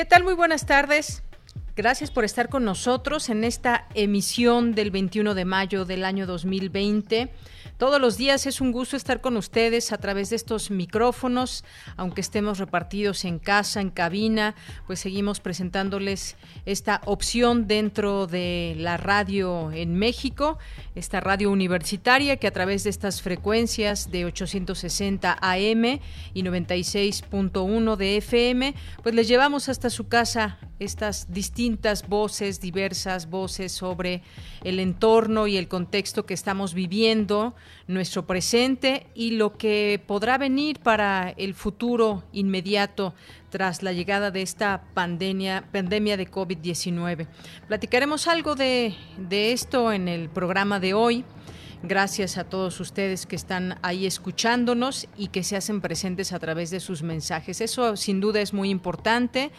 ¿Qué tal? Muy buenas tardes. Gracias por estar con nosotros en esta emisión del 21 de mayo del año 2020. Todos los días es un gusto estar con ustedes a través de estos micrófonos, aunque estemos repartidos en casa, en cabina, pues seguimos presentándoles esta opción dentro de la radio en México, esta radio universitaria que a través de estas frecuencias de 860 AM y 96.1 de FM, pues les llevamos hasta su casa estas distintas voces, diversas voces sobre el entorno y el contexto que estamos viviendo, nuestro presente y lo que podrá venir para el futuro inmediato tras la llegada de esta pandemia, pandemia de COVID-19. Platicaremos algo de, de esto en el programa de hoy. Gracias a todos ustedes que están ahí escuchándonos y que se hacen presentes a través de sus mensajes. Eso sin duda es muy importante,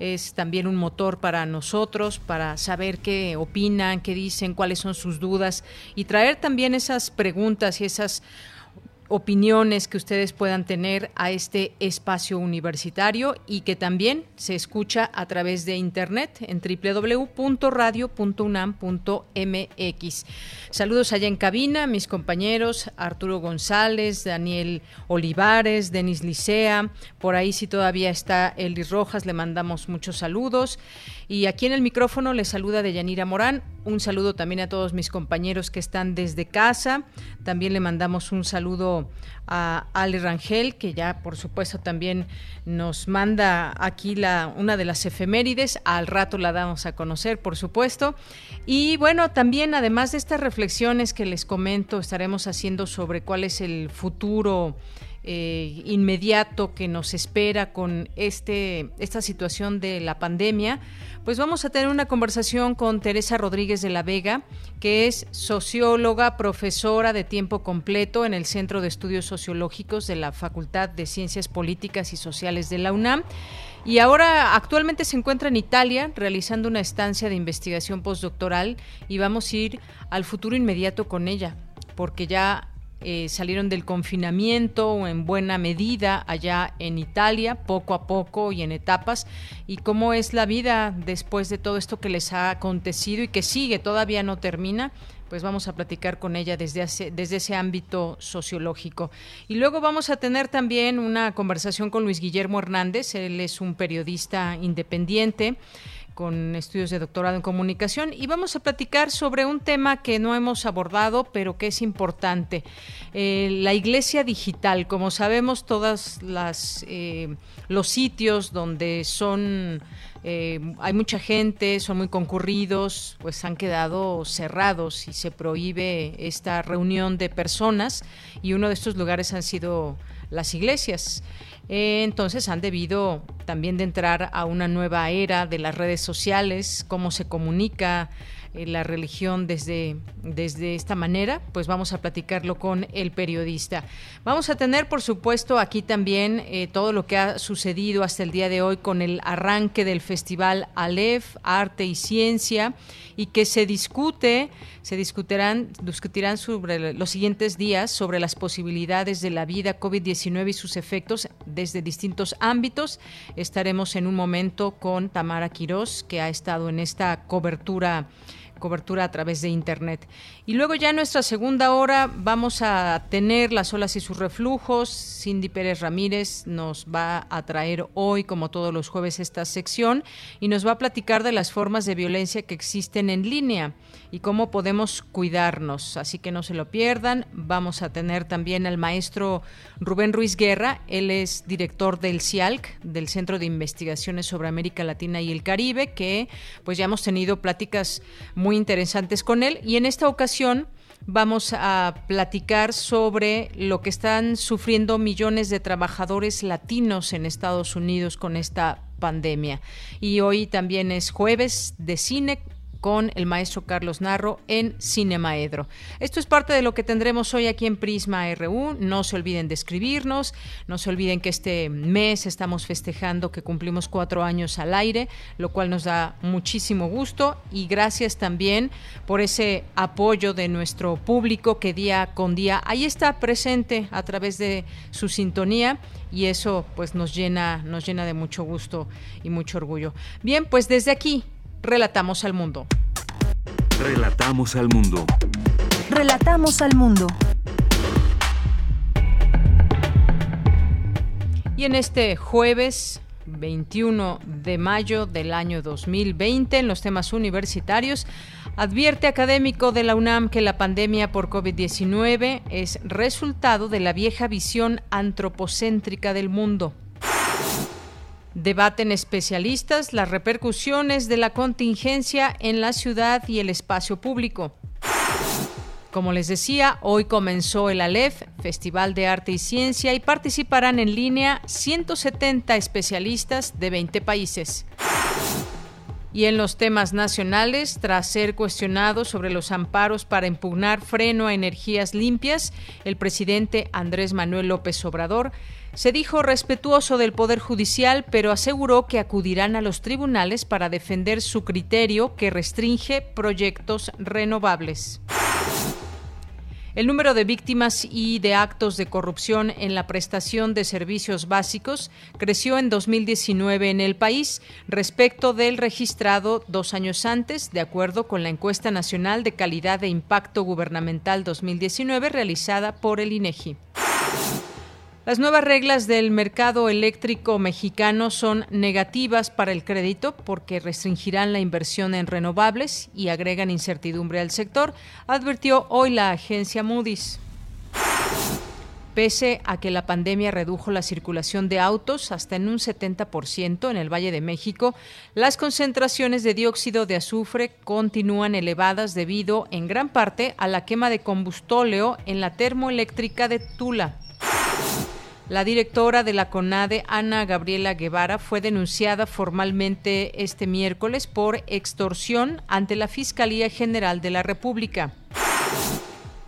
es también un motor para nosotros, para saber qué opinan, qué dicen, cuáles son sus dudas y traer también esas preguntas y esas opiniones que ustedes puedan tener a este espacio universitario y que también se escucha a través de internet en www.radio.unam.mx. Saludos allá en cabina, mis compañeros Arturo González, Daniel Olivares, Denis Licea, por ahí si todavía está Elis Rojas, le mandamos muchos saludos. Y aquí en el micrófono les saluda Deyanira Morán. Un saludo también a todos mis compañeros que están desde casa. También le mandamos un saludo a Ale Rangel, que ya por supuesto también nos manda aquí la, una de las efemérides. Al rato la damos a conocer, por supuesto. Y bueno, también además de estas reflexiones que les comento, estaremos haciendo sobre cuál es el futuro eh, inmediato que nos espera con este, esta situación de la pandemia, pues vamos a tener una conversación con Teresa Rodríguez de la Vega, que es socióloga, profesora de tiempo completo en el Centro de Estudios Sociológicos de la Facultad de Ciencias Políticas y Sociales de la UNAM. Y ahora actualmente se encuentra en Italia realizando una estancia de investigación postdoctoral y vamos a ir al futuro inmediato con ella, porque ya eh, salieron del confinamiento en buena medida allá en Italia, poco a poco y en etapas, y cómo es la vida después de todo esto que les ha acontecido y que sigue, todavía no termina pues vamos a platicar con ella desde, desde ese ámbito sociológico. Y luego vamos a tener también una conversación con Luis Guillermo Hernández, él es un periodista independiente con estudios de doctorado en comunicación y vamos a platicar sobre un tema que no hemos abordado pero que es importante. Eh, la iglesia digital como sabemos todas las eh, los sitios donde son eh, hay mucha gente son muy concurridos pues han quedado cerrados y se prohíbe esta reunión de personas y uno de estos lugares han sido las iglesias. Eh, entonces han debido también de entrar a una nueva era de las redes sociales, cómo se comunica eh, la religión desde, desde esta manera, pues vamos a platicarlo con el periodista. Vamos a tener, por supuesto, aquí también eh, todo lo que ha sucedido hasta el día de hoy con el arranque del Festival Aleph, Arte y Ciencia, y que se discute, se discutirán, discutirán sobre los siguientes días sobre las posibilidades de la vida COVID-19 y sus efectos desde distintos ámbitos. Estaremos en un momento con Tamara Quirós, que ha estado en esta cobertura cobertura a través de Internet. Y luego ya en nuestra segunda hora vamos a tener las olas y sus reflujos. Cindy Pérez Ramírez nos va a traer hoy, como todos los jueves, esta sección y nos va a platicar de las formas de violencia que existen en línea y cómo podemos cuidarnos. Así que no se lo pierdan. Vamos a tener también al maestro Rubén Ruiz Guerra. Él es director del CIALC, del Centro de Investigaciones sobre América Latina y el Caribe, que pues ya hemos tenido pláticas muy interesantes con él. Y en esta ocasión vamos a platicar sobre lo que están sufriendo millones de trabajadores latinos en Estados Unidos con esta pandemia. Y hoy también es jueves de cine con el maestro Carlos Narro en Cinemaedro. Esto es parte de lo que tendremos hoy aquí en Prisma RU. No se olviden de escribirnos, no se olviden que este mes estamos festejando que cumplimos cuatro años al aire, lo cual nos da muchísimo gusto y gracias también por ese apoyo de nuestro público que día con día ahí está presente a través de su sintonía y eso pues nos llena nos llena de mucho gusto y mucho orgullo. Bien, pues desde aquí Relatamos al mundo. Relatamos al mundo. Relatamos al mundo. Y en este jueves 21 de mayo del año 2020, en los temas universitarios, advierte académico de la UNAM que la pandemia por COVID-19 es resultado de la vieja visión antropocéntrica del mundo. Debaten especialistas las repercusiones de la contingencia en la ciudad y el espacio público. Como les decía, hoy comenzó el ALEF, Festival de Arte y Ciencia, y participarán en línea 170 especialistas de 20 países. Y en los temas nacionales, tras ser cuestionado sobre los amparos para impugnar freno a energías limpias, el presidente Andrés Manuel López Obrador se dijo respetuoso del Poder Judicial, pero aseguró que acudirán a los tribunales para defender su criterio que restringe proyectos renovables. El número de víctimas y de actos de corrupción en la prestación de servicios básicos creció en 2019 en el país respecto del registrado dos años antes, de acuerdo con la encuesta nacional de calidad e impacto gubernamental 2019 realizada por el INEGI. Las nuevas reglas del mercado eléctrico mexicano son negativas para el crédito porque restringirán la inversión en renovables y agregan incertidumbre al sector, advirtió hoy la agencia Moody's. Pese a que la pandemia redujo la circulación de autos hasta en un 70% en el Valle de México, las concentraciones de dióxido de azufre continúan elevadas debido en gran parte a la quema de combustóleo en la termoeléctrica de Tula. La directora de la CONADE, Ana Gabriela Guevara, fue denunciada formalmente este miércoles por extorsión ante la Fiscalía General de la República.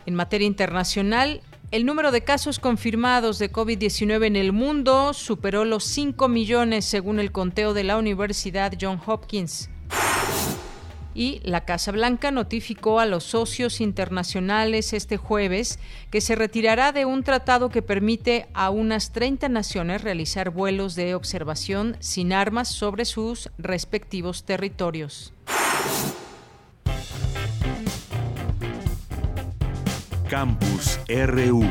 En materia internacional, el número de casos confirmados de COVID-19 en el mundo superó los 5 millones según el conteo de la Universidad Johns Hopkins y la Casa Blanca notificó a los socios internacionales este jueves que se retirará de un tratado que permite a unas 30 naciones realizar vuelos de observación sin armas sobre sus respectivos territorios. Campus RU.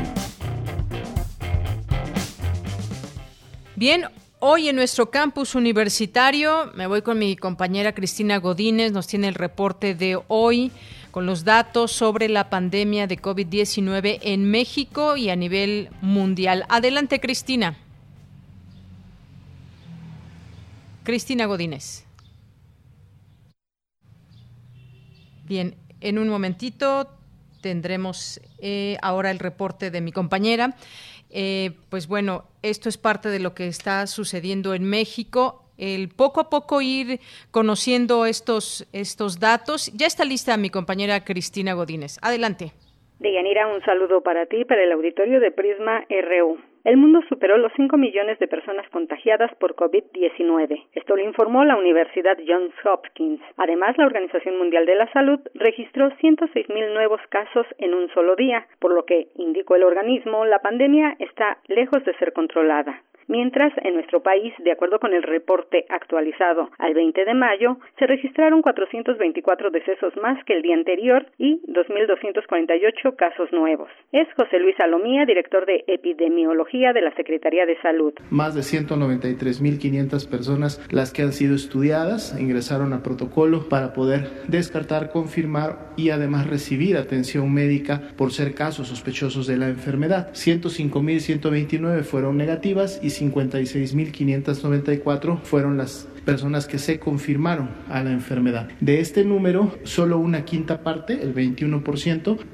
Bien, Hoy en nuestro campus universitario, me voy con mi compañera Cristina Godínez, nos tiene el reporte de hoy con los datos sobre la pandemia de COVID-19 en México y a nivel mundial. Adelante, Cristina. Cristina Godínez. Bien, en un momentito tendremos eh, ahora el reporte de mi compañera. Eh, pues bueno, esto es parte de lo que está sucediendo en México. El poco a poco ir conociendo estos, estos datos. Ya está lista mi compañera Cristina Godínez. Adelante. Deyanira, un saludo para ti, para el auditorio de Prisma RU. El mundo superó los 5 millones de personas contagiadas por COVID-19. Esto lo informó la Universidad Johns Hopkins. Además, la Organización Mundial de la Salud registró 106 mil nuevos casos en un solo día, por lo que, indicó el organismo, la pandemia está lejos de ser controlada. mientras en nuestro país, de acuerdo con el reporte actualizado al 20 de mayo, se registraron 424 decesos más que el día anterior y 2.248 casos nuevos. Es José Luis Salomía, director de epidemiología de la Secretaría de Salud. Más de 193.500 personas las que han sido estudiadas ingresaron a protocolo para poder descartar, confirmar y además recibir atención médica por ser casos sospechosos de la enfermedad. 105.129 fueron negativas y 56.594 fueron las personas que se confirmaron a la enfermedad. De este número, solo una quinta parte, el 21%,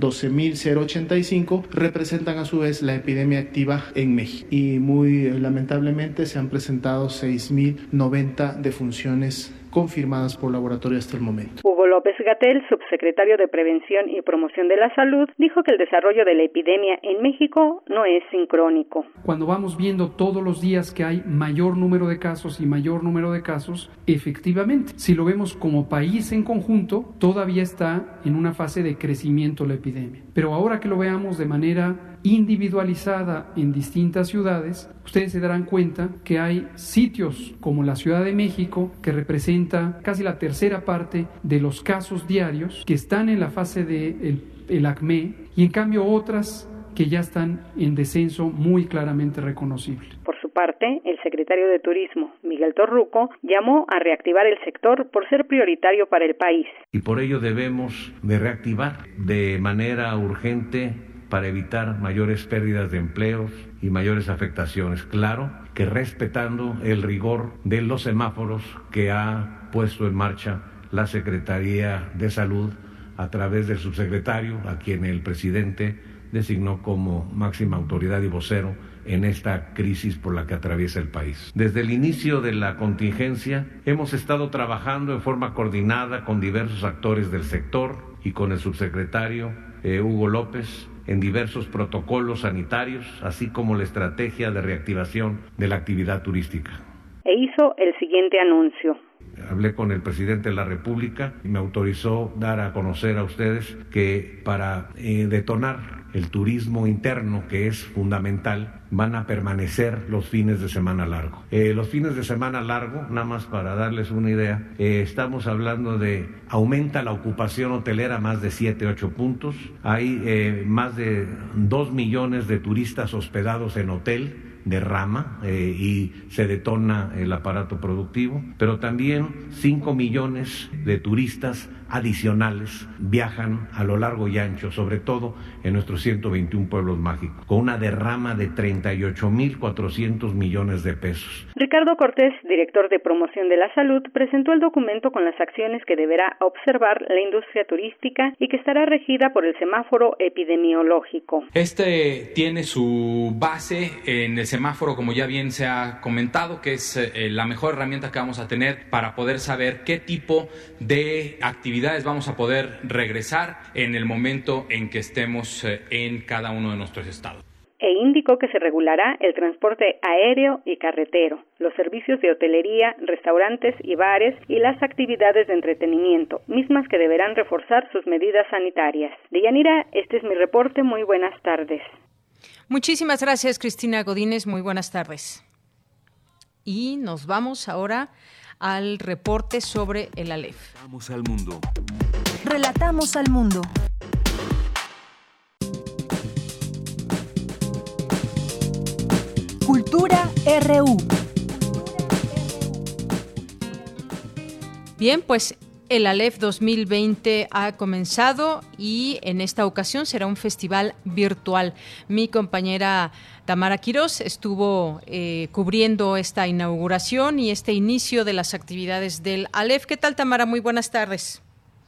12.085, representan a su vez la epidemia activa en México. Y muy lamentablemente se han presentado 6.090 defunciones confirmadas por laboratorio hasta el momento. Hugo López Gatel, subsecretario de Prevención y Promoción de la Salud, dijo que el desarrollo de la epidemia en México no es sincrónico. Cuando vamos viendo todos los días que hay mayor número de casos y mayor número de casos, efectivamente, si lo vemos como país en conjunto, todavía está en una fase de crecimiento la epidemia. Pero ahora que lo veamos de manera individualizada en distintas ciudades, ustedes se darán cuenta que hay sitios como la Ciudad de México, que representa casi la tercera parte de los casos diarios, que están en la fase del de el ACME, y en cambio otras que ya están en descenso muy claramente reconocible. Por su parte, el secretario de Turismo, Miguel Torruco, llamó a reactivar el sector por ser prioritario para el país. Y por ello debemos de reactivar de manera urgente para evitar mayores pérdidas de empleos y mayores afectaciones. Claro que respetando el rigor de los semáforos que ha puesto en marcha la Secretaría de Salud a través del subsecretario, a quien el presidente designó como máxima autoridad y vocero en esta crisis por la que atraviesa el país. Desde el inicio de la contingencia hemos estado trabajando en forma coordinada con diversos actores del sector y con el subsecretario eh, Hugo López en diversos protocolos sanitarios, así como la estrategia de reactivación de la actividad turística. E hizo el siguiente anuncio. Hablé con el presidente de la República y me autorizó dar a conocer a ustedes que para eh, detonar el turismo interno, que es fundamental, van a permanecer los fines de semana largo. Eh, los fines de semana largo, nada más para darles una idea, eh, estamos hablando de aumenta la ocupación hotelera más de 7, 8 puntos, hay más de 2 millones de turistas hospedados en hotel, derrama eh, y se detona el aparato productivo, pero también 5 millones de turistas adicionales viajan a lo largo y ancho, sobre todo en nuestros 121 pueblos mágicos, con una derrama de 38.400 millones de pesos. Ricardo Cortés, director de promoción de la salud, presentó el documento con las acciones que deberá observar la industria turística y que estará regida por el semáforo epidemiológico. Este tiene su base en el semáforo, como ya bien se ha comentado, que es eh, la mejor herramienta que vamos a tener para poder saber qué tipo de actividad vamos a poder regresar en el momento en que estemos eh, en cada uno de nuestros estados. E indicó que se regulará el transporte aéreo y carretero, los servicios de hotelería, restaurantes y bares y las actividades de entretenimiento, mismas que deberán reforzar sus medidas sanitarias. Deyanira, este es mi reporte. Muy buenas tardes. Muchísimas gracias, Cristina Godínez. Muy buenas tardes. Y nos vamos ahora al reporte sobre el ALEF. Vamos al mundo. Relatamos al mundo. Cultura RU. Bien, pues el ALEF 2020 ha comenzado y en esta ocasión será un festival virtual. Mi compañera Tamara Quirós estuvo eh, cubriendo esta inauguración y este inicio de las actividades del ALEF. ¿Qué tal, Tamara? Muy buenas tardes.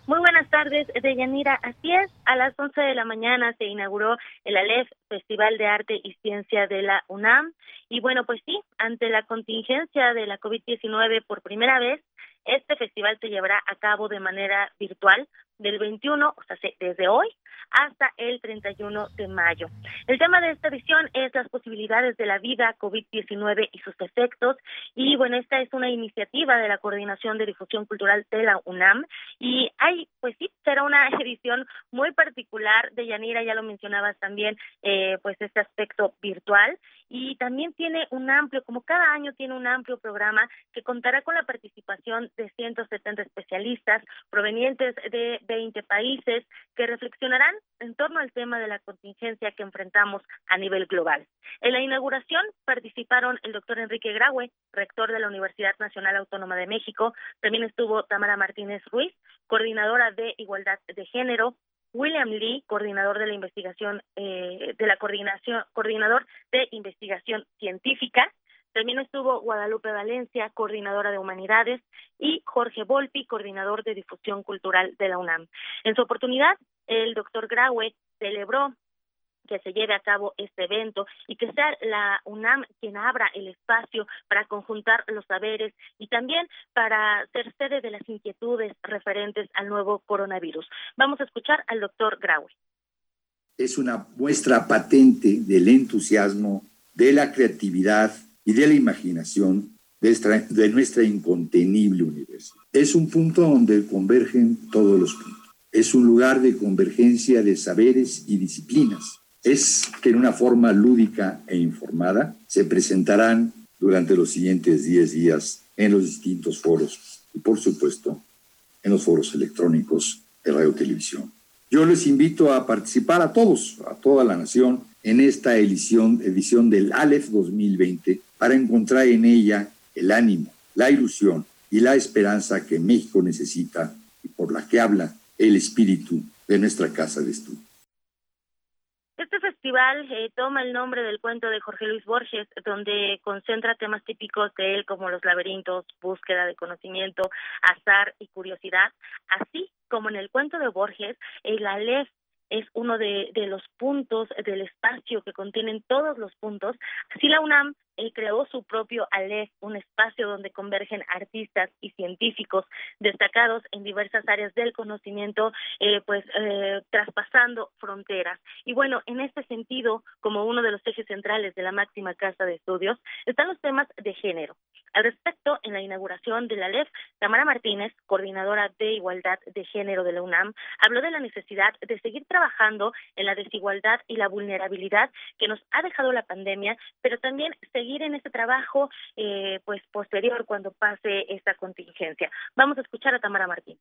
Muy buenas tardes, Deyanira. Así es, a las 11 de la mañana se inauguró el ALEF, Festival de Arte y Ciencia de la UNAM. Y bueno, pues sí, ante la contingencia de la COVID-19 por primera vez, este festival se llevará a cabo de manera virtual del 21, o sea, desde hoy hasta el 31 de mayo. El tema de esta edición es las posibilidades de la vida COVID-19 y sus efectos. Y bueno, esta es una iniciativa de la Coordinación de Difusión Cultural de la UNAM. Y hay, pues sí, será una edición muy particular de Yanira, ya lo mencionabas también, eh, pues este aspecto virtual. y también tiene un amplio, como cada año tiene un amplio programa que contará con la participación de 170 especialistas provenientes de 20 países que reflexionarán en torno al tema de la contingencia que enfrentamos a nivel global. En la inauguración participaron el doctor Enrique Graue, rector de la Universidad Nacional Autónoma de México, también estuvo Tamara Martínez Ruiz, coordinadora de Igualdad de Género, William Lee, coordinador de la investigación, eh, de la coordinación, coordinador de investigación científica. También estuvo Guadalupe Valencia, coordinadora de humanidades, y Jorge Volpi, coordinador de difusión cultural de la UNAM. En su oportunidad, el doctor Graue celebró que se lleve a cabo este evento y que sea la UNAM quien abra el espacio para conjuntar los saberes y también para ser sede de las inquietudes referentes al nuevo coronavirus. Vamos a escuchar al doctor Graue. Es una muestra patente del entusiasmo, de la creatividad y de la imaginación de nuestra, incontenible universidad. Es un punto donde convergen todos los puntos. Es un lugar de convergencia de saberes y disciplinas es que en una forma lúdica e informada se presentarán durante los siguientes 10 días en los distintos foros y por supuesto en los foros electrónicos de radio televisión. Yo les invito a participar a todos, a toda la nación, en esta edición, edición del ALEF 2020 para encontrar en ella el ánimo, la ilusión y la esperanza que México necesita y por la que habla el espíritu de nuestra casa de estudio. Festival eh, toma el nombre del cuento de Jorge Luis Borges, donde concentra temas típicos de él como los laberintos, búsqueda de conocimiento, azar y curiosidad, así como en el cuento de Borges, el Aleph es uno de, de los puntos del espacio que contienen todos los puntos. Así la UNAM él creó su propio Aleph, un espacio donde convergen artistas y científicos destacados en diversas áreas del conocimiento, eh, pues eh, traspasando fronteras. Y bueno, en este sentido, como uno de los ejes centrales de la máxima casa de estudios, están los temas de género. Al respecto, en la inauguración de la LEF, Tamara Martínez, coordinadora de Igualdad de Género de la UNAM, habló de la necesidad de seguir trabajando en la desigualdad y la vulnerabilidad que nos ha dejado la pandemia, pero también seguir en ese trabajo eh, pues posterior cuando pase esta contingencia. Vamos a escuchar a Tamara Martínez.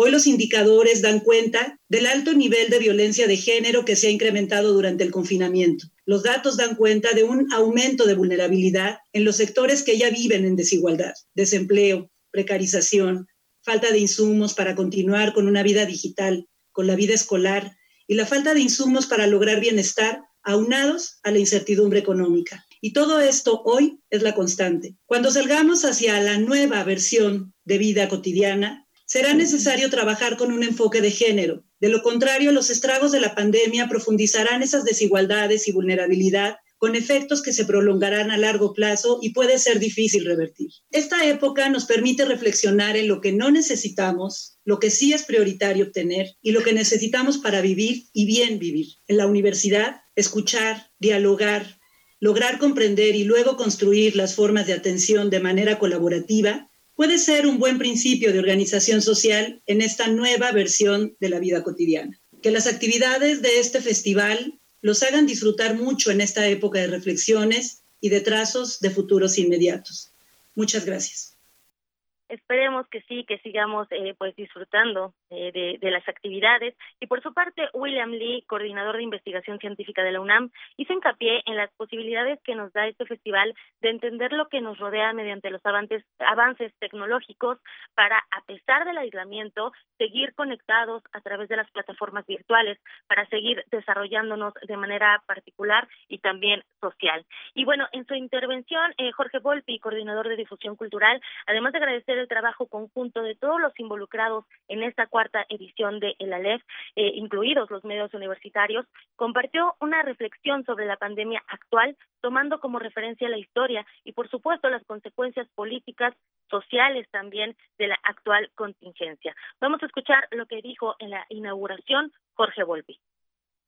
Hoy los indicadores dan cuenta del alto nivel de violencia de género que se ha incrementado durante el confinamiento. Los datos dan cuenta de un aumento de vulnerabilidad en los sectores que ya viven en desigualdad, desempleo, precarización, falta de insumos para continuar con una vida digital, con la vida escolar y la falta de insumos para lograr bienestar aunados a la incertidumbre económica. Y todo esto hoy es la constante. Cuando salgamos hacia la nueva versión de vida cotidiana, será necesario trabajar con un enfoque de género. De lo contrario, los estragos de la pandemia profundizarán esas desigualdades y vulnerabilidad con efectos que se prolongarán a largo plazo y puede ser difícil revertir. Esta época nos permite reflexionar en lo que no necesitamos, lo que sí es prioritario obtener y lo que necesitamos para vivir y bien vivir. En la universidad, escuchar, dialogar, lograr comprender y luego construir las formas de atención de manera colaborativa puede ser un buen principio de organización social en esta nueva versión de la vida cotidiana. Que las actividades de este festival los hagan disfrutar mucho en esta época de reflexiones y de trazos de futuros inmediatos. Muchas gracias. Esperemos que sí, que sigamos eh, pues disfrutando eh, de, de, las actividades. Y por su parte, William Lee, coordinador de investigación científica de la UNAM, hizo hincapié en las posibilidades que nos da este festival de entender lo que nos rodea mediante los avances, avances tecnológicos para, a pesar del aislamiento, seguir conectados a través de las plataformas virtuales, para seguir desarrollándonos de manera particular y también social. Y bueno, en su intervención, eh, Jorge Volpi, coordinador de difusión cultural, además de agradecer el trabajo conjunto de todos los involucrados en esta cuarta edición de El Aleph, eh, incluidos los medios universitarios, compartió una reflexión sobre la pandemia actual, tomando como referencia la historia y, por supuesto, las consecuencias políticas, sociales también de la actual contingencia. Vamos a escuchar lo que dijo en la inauguración Jorge Volpi.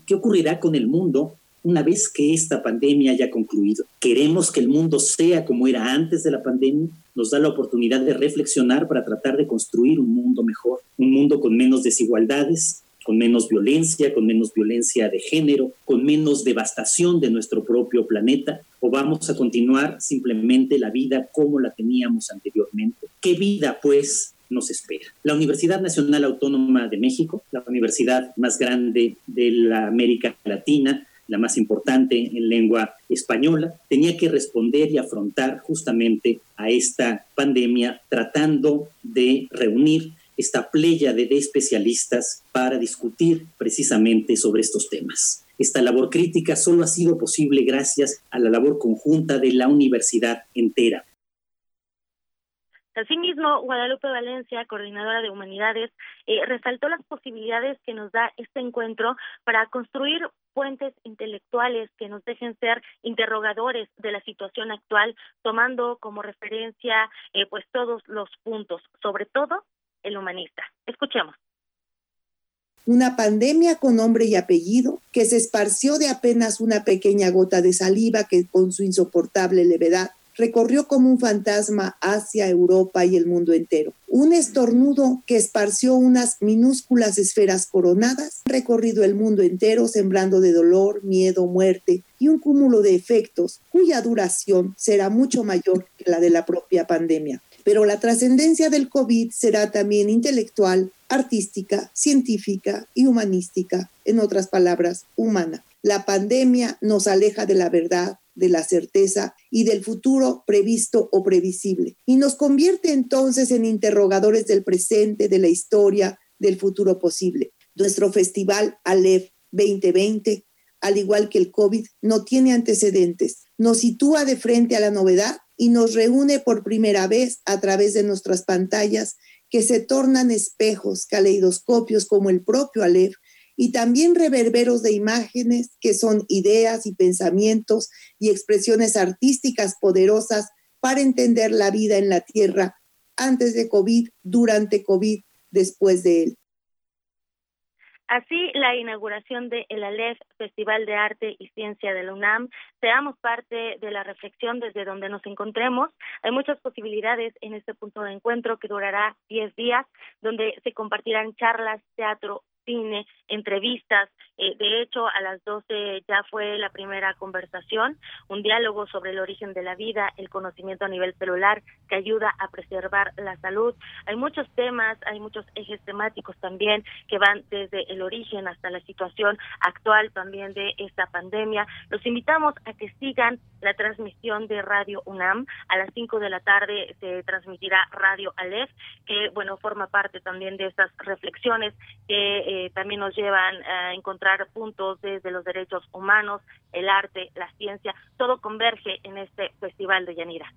¿Qué ocurrirá con el mundo una vez que esta pandemia haya concluido. Queremos que el mundo sea como era antes de la pandemia. Nos da la oportunidad de reflexionar para tratar de construir un mundo mejor, un mundo con menos desigualdades, con menos violencia, con menos violencia de género, con menos devastación de nuestro propio planeta? ¿O vamos a continuar simplemente la vida como la teníamos anteriormente? ¿Qué vida, pues, nos espera? La Universidad Nacional Autónoma de México, la universidad más grande de la América Latina, la más importante en lengua española, tenía que responder y afrontar justamente a esta pandemia tratando de reunir esta playa de especialistas para discutir precisamente sobre estos temas. Esta labor crítica solo ha sido posible gracias a la labor conjunta de la universidad entera. Asimismo, Guadalupe Valencia, coordinadora de humanidades, eh, resaltó las posibilidades que nos da este encuentro para construir puentes intelectuales que nos dejen ser interrogadores de la situación actual, tomando como referencia eh, pues todos los puntos, sobre todo el humanista. Escuchemos. Una pandemia con nombre y apellido que se esparció de apenas una pequeña gota de saliva que con su insoportable levedad recorrió como un fantasma hacia Europa y el mundo entero. Un estornudo que esparció unas minúsculas esferas coronadas, recorrido el mundo entero sembrando de dolor, miedo, muerte y un cúmulo de efectos cuya duración será mucho mayor que la de la propia pandemia. Pero la trascendencia del COVID será también intelectual, artística, científica y humanística, en otras palabras, humana. La pandemia nos aleja de la verdad, de la certeza y del futuro previsto o previsible, y nos convierte entonces en interrogadores del presente, de la historia, del futuro posible. Nuestro festival Aleph 2020, al igual que el COVID, no tiene antecedentes. Nos sitúa de frente a la novedad y nos reúne por primera vez a través de nuestras pantallas que se tornan espejos, caleidoscopios como el propio Aleph y también reverberos de imágenes que son ideas y pensamientos y expresiones artísticas poderosas para entender la vida en la Tierra antes de COVID, durante COVID, después de él. Así, la inauguración de el ALEF, Festival de Arte y Ciencia de la UNAM, seamos parte de la reflexión desde donde nos encontremos. Hay muchas posibilidades en este punto de encuentro que durará 10 días, donde se compartirán charlas, teatro, cine, entrevistas. Eh, de hecho, a las 12 ya fue la primera conversación, un diálogo sobre el origen de la vida, el conocimiento a nivel celular que ayuda a preservar la salud. Hay muchos temas, hay muchos ejes temáticos también que van desde el origen hasta la situación actual también de esta pandemia. Los invitamos a que sigan la transmisión de Radio UNAM. A las 5 de la tarde se transmitirá Radio Aleph, que, bueno, forma parte también de estas reflexiones que eh, también nos llevan a encontrar puntos desde los derechos humanos, el arte, la ciencia, todo converge en este Festival de Yanira.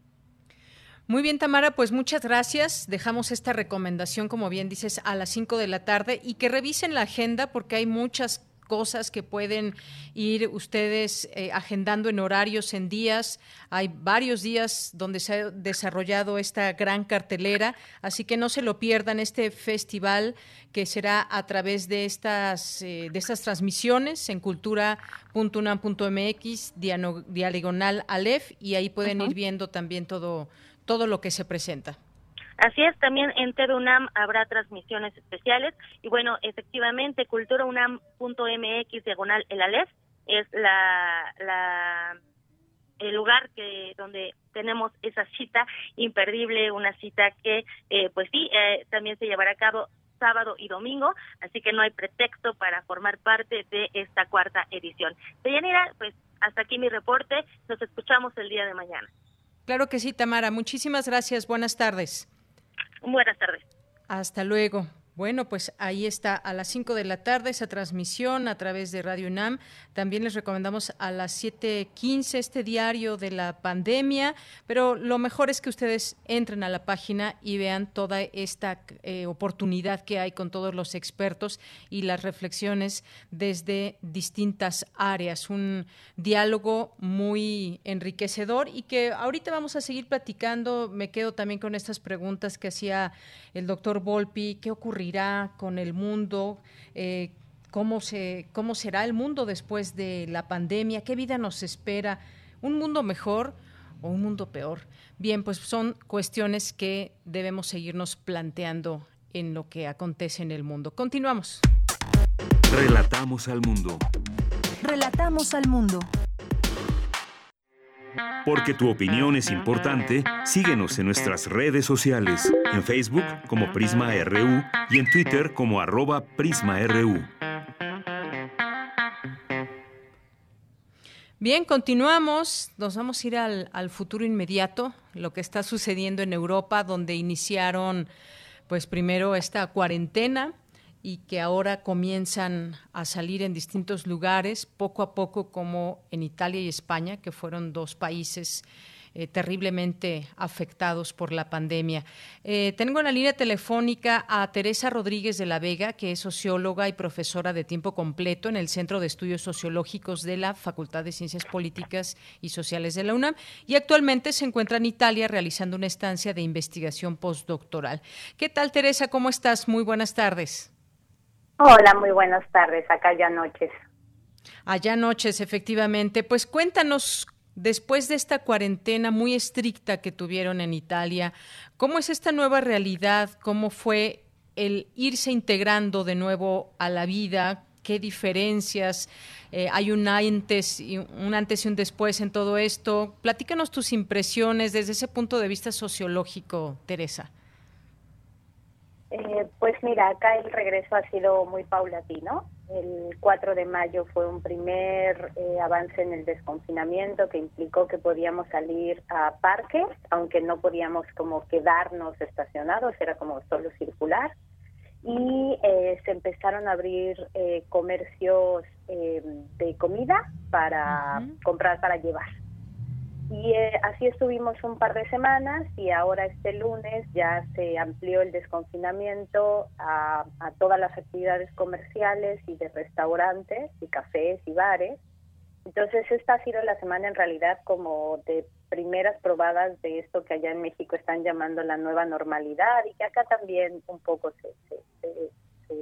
Muy bien, Tamara, pues muchas gracias. Dejamos esta recomendación, como bien dices, a las 5 de la tarde y que revisen la agenda porque hay muchas cosas que pueden ir ustedes eh, agendando en horarios, en días. Hay varios días donde se ha desarrollado esta gran cartelera, así que no se lo pierdan este festival que será a través de estas, eh, de estas transmisiones en cultura.unam.mx, diagonal Aleph, y ahí pueden ir viendo también todo, todo lo que se presenta. Así es, también en TV UNAM habrá transmisiones especiales y bueno, efectivamente, culturaunam.mx diagonal el Aleph es la, la el lugar que donde tenemos esa cita imperdible, una cita que eh, pues sí, eh, también se llevará a cabo sábado y domingo, así que no hay pretexto para formar parte de esta cuarta edición. Deyanira, pues hasta aquí mi reporte, nos escuchamos el día de mañana. Claro que sí, Tamara, muchísimas gracias, buenas tardes. Buenas tardes. Hasta luego. Bueno, pues ahí está a las 5 de la tarde esa transmisión a través de Radio UNAM. También les recomendamos a las 7.15 este diario de la pandemia, pero lo mejor es que ustedes entren a la página y vean toda esta eh, oportunidad que hay con todos los expertos y las reflexiones desde distintas áreas. Un diálogo muy enriquecedor y que ahorita vamos a seguir platicando. Me quedo también con estas preguntas que hacía el doctor Volpi. ¿Qué ocurre? Irá con el mundo? Eh, ¿cómo, se, ¿Cómo será el mundo después de la pandemia? ¿Qué vida nos espera? ¿Un mundo mejor o un mundo peor? Bien, pues son cuestiones que debemos seguirnos planteando en lo que acontece en el mundo. Continuamos. Relatamos al mundo. Relatamos al mundo. Porque tu opinión es importante, síguenos en nuestras redes sociales, en Facebook como Prisma RU y en Twitter como arroba PrismaRU. Bien, continuamos. Nos vamos a ir al, al, futuro inmediato, lo que está sucediendo en Europa, donde iniciaron, pues primero esta cuarentena y que ahora comienzan a salir en distintos lugares, poco a poco, como en Italia y España, que fueron dos países eh, terriblemente afectados por la pandemia. Eh, tengo en la línea telefónica a Teresa Rodríguez de la Vega, que es socióloga y profesora de tiempo completo en el Centro de Estudios Sociológicos de la Facultad de Ciencias Políticas y Sociales de la UNAM y actualmente se encuentra en Italia realizando una estancia de investigación postdoctoral. ¿Qué tal, Teresa? ¿Cómo estás? Muy buenas tardes. Hola, muy buenas tardes, acá ya noches. Allá noches, efectivamente. Pues cuéntanos, después de esta cuarentena muy estricta que tuvieron en Italia, ¿cómo es esta nueva realidad? ¿Cómo fue el irse integrando de nuevo a la vida? ¿Qué diferencias? Eh, hay un antes, y un antes y un después en todo esto. Platícanos tus impresiones desde ese punto de vista sociológico, Teresa. Eh, pues mira, acá el regreso ha sido muy paulatino. El 4 de mayo fue un primer eh, avance en el desconfinamiento que implicó que podíamos salir a parques, aunque no podíamos como quedarnos estacionados, era como solo circular. Y eh, se empezaron a abrir comercios de comida para comprar para llevar. Y eh, así estuvimos un par de semanas y ahora este lunes ya se amplió el desconfinamiento a, todas las actividades comerciales y de restaurantes y cafés y bares. Entonces esta ha sido la semana en realidad como de primeras probadas de esto que allá en México están llamando la nueva normalidad y que acá también un poco se, se se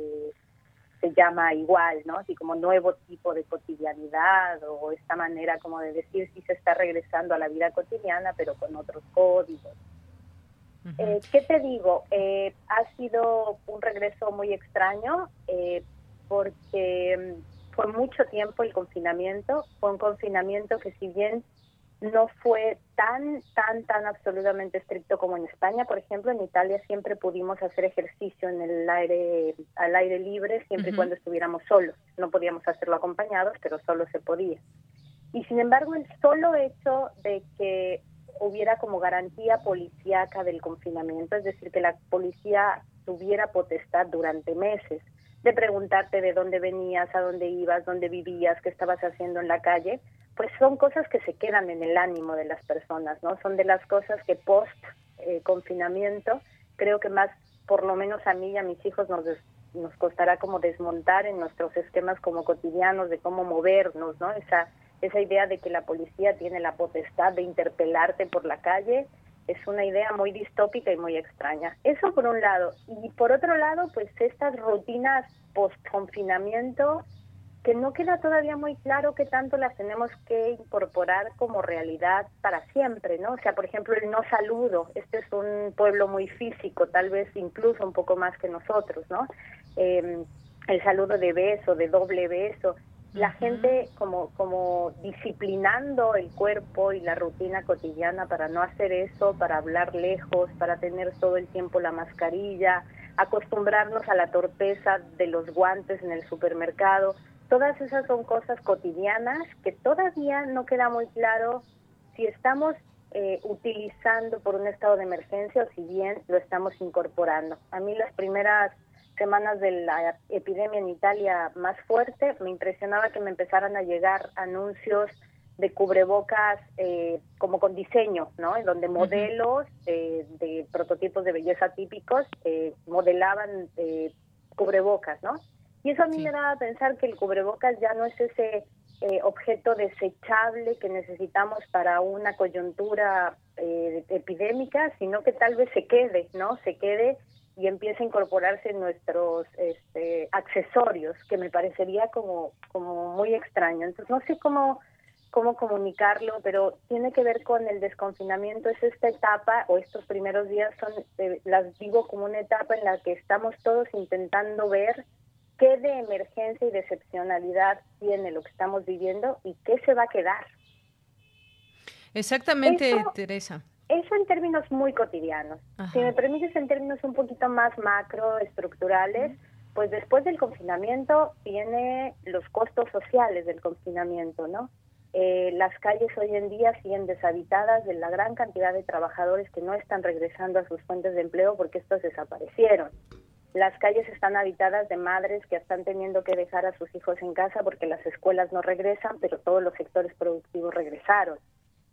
llama igual, ¿no? Así como nuevo tipo de cotidianidad o esta manera como de decir si se está regresando a la vida cotidiana, pero con otros códigos. Eh, ¿Qué te digo? Eh, ha sido un regreso muy extraño eh, porque mm, fue mucho tiempo el confinamiento, fue un confinamiento que si bien no fue tan, tan, tan absolutamente estricto como en España. Por ejemplo, en Italia siempre pudimos hacer ejercicio en el aire, al aire libre, siempre y cuando estuviéramos solos. No podíamos hacerlo acompañados, pero solo se podía. Y sin embargo, el solo hecho de que hubiera como garantía policíaca del confinamiento, es decir, que la policía tuviera potestad durante meses de preguntarte de dónde venías, a dónde ibas, dónde vivías, qué estabas haciendo en la calle, pues son cosas que se quedan en el ánimo de las personas, ¿no? Son de las cosas que post eh, confinamiento, creo que más, por lo menos a mí y a mis hijos nos, nos costará como desmontar en nuestros esquemas como cotidianos de cómo movernos, ¿no? Esa, esa idea de que la policía tiene la potestad de interpelarte por la calle es una idea muy distópica y muy extraña. Eso por un lado. Y por otro lado, pues estas rutinas post confinamiento que no queda todavía muy claro qué tanto las tenemos que incorporar como realidad para siempre, ¿no? O sea, por ejemplo, el no saludo. Este es un pueblo muy físico, tal vez incluso un poco más que nosotros, ¿no? Em, el saludo de beso, de doble beso. La gente como, como disciplinando el cuerpo y la rutina cotidiana para no hacer eso, para hablar lejos, para tener todo el tiempo la mascarilla, acostumbrarnos a la torpeza de los guantes en el supermercado Todas esas son cosas cotidianas que todavía no queda muy claro si estamos eh, utilizando por un estado de emergencia o si bien lo estamos incorporando. A mí las primeras semanas de la epidemia en Italia más fuerte me impresionaba que me empezaran a llegar anuncios de cubrebocas eh, como con diseño, ¿no? En donde modelos de prototipos de belleza típicos eh, modelaban cubrebocas, ¿no? Y eso a mí me da a pensar que el cubrebocas ya no es ese eh, objeto desechable que necesitamos para una coyuntura eh, epidémica, sino que tal vez se quede, ¿no? Se quede y empiece a incorporarse en nuestros este, accesorios, que me parecería como, como muy extraño. Entonces, no sé cómo, cómo comunicarlo, pero tiene que ver con el desconfinamiento. Es esta etapa, o estos primeros días son, eh, las digo como una etapa en la que estamos todos intentando ver qué de emergencia y de excepcionalidad tiene lo que estamos viviendo y qué se va a quedar. Exactamente, Teresa. Eso en términos muy cotidianos. Si me permites en términos un poquito más macro, estructurales, pues después del confinamiento viene los costos sociales del confinamiento, ¿no? Eh, las calles hoy en día siguen deshabitadas de la gran cantidad de trabajadores que no están regresando a sus fuentes de empleo porque estos desaparecieron. Las calles están habitadas de madres que están teniendo que dejar a sus hijos en casa porque las escuelas no regresan, pero todos los sectores productivos regresaron.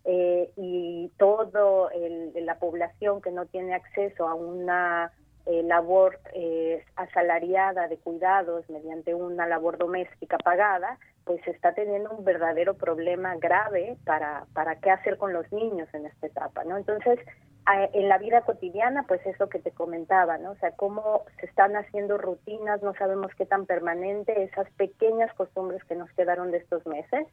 Eh, y toda la población que no tiene acceso a una eh, labor eh, asalariada de cuidados mediante una labor doméstica pagada, pues está teniendo un verdadero problema grave para, para qué hacer con los niños en esta etapa, ¿no? Entonces, en la vida cotidiana, pues eso que te comentaba, ¿no? O sea, cómo se están haciendo rutinas, no sabemos qué tan permanente, esas pequeñas costumbres que nos quedaron de estos meses.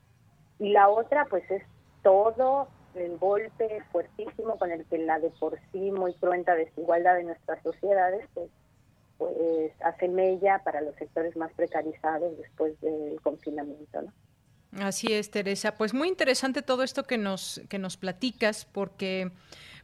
Y la otra, pues es todo el golpe fuertísimo con el que la de por sí muy cruenta desigualdad de nuestras sociedades pues, pues hace mella para los sectores más precarizados después del confinamiento. Así es, Teresa. Pues muy interesante todo esto que nos que nos platicas porque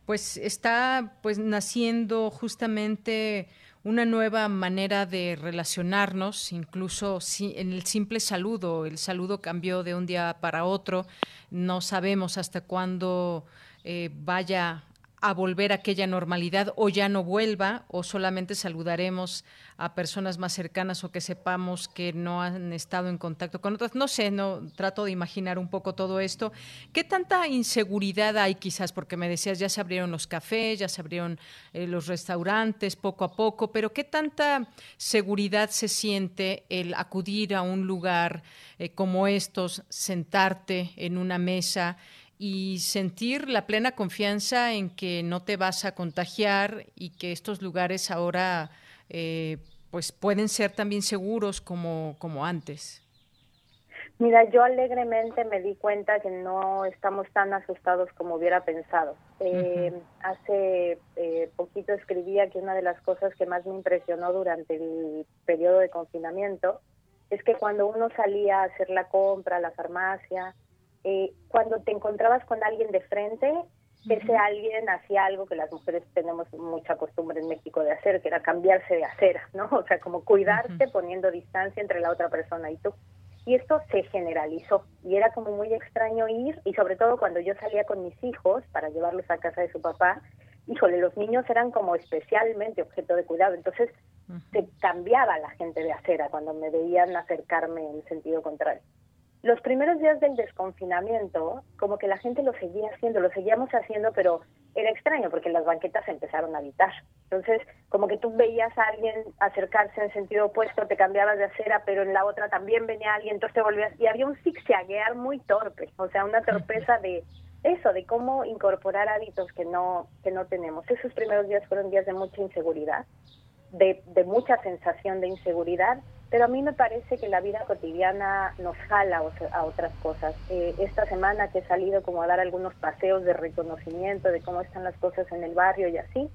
pues está pues naciendo justamente una nueva manera de relacionarnos, incluso si, en el simple saludo. El saludo cambió de un día para otro. No sabemos hasta cuándo eh, vaya a volver a aquella normalidad o ya no vuelva o solamente saludaremos a personas más cercanas o que sepamos que no han estado en contacto con otras. No sé, no trato de imaginar un poco todo esto. ¿Qué tanta inseguridad hay quizás? Porque me decías, ya se abrieron los cafés, ya se abrieron eh, los restaurantes poco a poco, pero ¿qué tanta seguridad se siente el acudir a un lugar eh, como estos, sentarte en una mesa? Y sentir la plena confianza en que no te vas a contagiar y que estos lugares ahora eh, pues pueden ser también seguros como, como antes. Mira, yo alegremente me di cuenta que no estamos tan asustados como hubiera pensado. Eh, hace eh, poquito escribía que una de las cosas que más me impresionó durante el periodo de confinamiento es que cuando uno salía a hacer la compra a la farmacia, eh, cuando te encontrabas con alguien de frente, ese alguien hacía algo que las mujeres tenemos mucha costumbre en México de hacer, que era cambiarse de acera, ¿no? O sea, como cuidarte poniendo distancia entre la otra persona y tú. Y esto se generalizó y era como muy extraño ir, y sobre todo cuando yo salía con mis hijos para llevarlos a casa de su papá, híjole, los niños eran como especialmente objeto de cuidado, entonces se cambiaba la gente de acera cuando me veían acercarme en sentido contrario los primeros días del desconfinamiento, como que la gente lo seguía haciendo, lo seguíamos haciendo, pero era extraño porque las banquetas empezaron a habitar. Entonces, como que tú veías a alguien acercarse en sentido opuesto, te cambiabas de acera, pero en la otra también venía alguien, entonces te volvías. Y había un zigzaguear muy torpe, o sea, una torpeza de eso, de cómo incorporar hábitos que no, que no tenemos. Esos primeros días fueron días de mucha inseguridad, de, de mucha sensación de inseguridad pero a mí me parece que la vida cotidiana nos jala a otras cosas. Eh, esta semana que he salido como a dar algunos paseos de reconocimiento de cómo están las cosas en el barrio y así,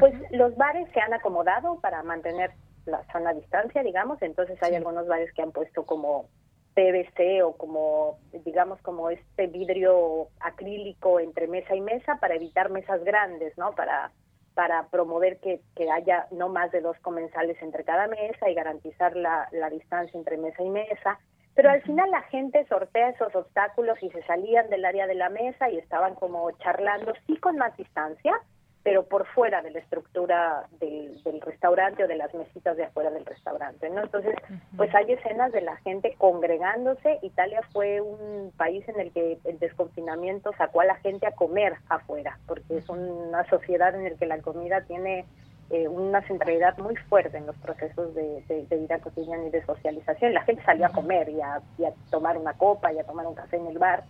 pues los bares se han acomodado para mantener la sana distancia, digamos, entonces hay algunos bares que han puesto como PVC o como, digamos, como este vidrio acrílico entre mesa y mesa para evitar mesas grandes, ¿no? Para para promover que, haya no más de dos comensales entre cada mesa y garantizar la, la distancia entre mesa y mesa. Pero al final la gente sortea esos obstáculos y se salían del área de la mesa y estaban como charlando, sí con más distancia, pero por fuera de la estructura del, restaurante o de las mesitas de afuera del restaurante, ¿no? Entonces, pues hay escenas de la gente congregándose. Italia fue un país en el que el desconfinamiento sacó a la gente a comer afuera, porque es una sociedad en la que la comida tiene eh, una centralidad muy fuerte en los procesos de, vida cotidiana y de socialización. La gente salía a comer y a, y a tomar una copa y a tomar un café en el bar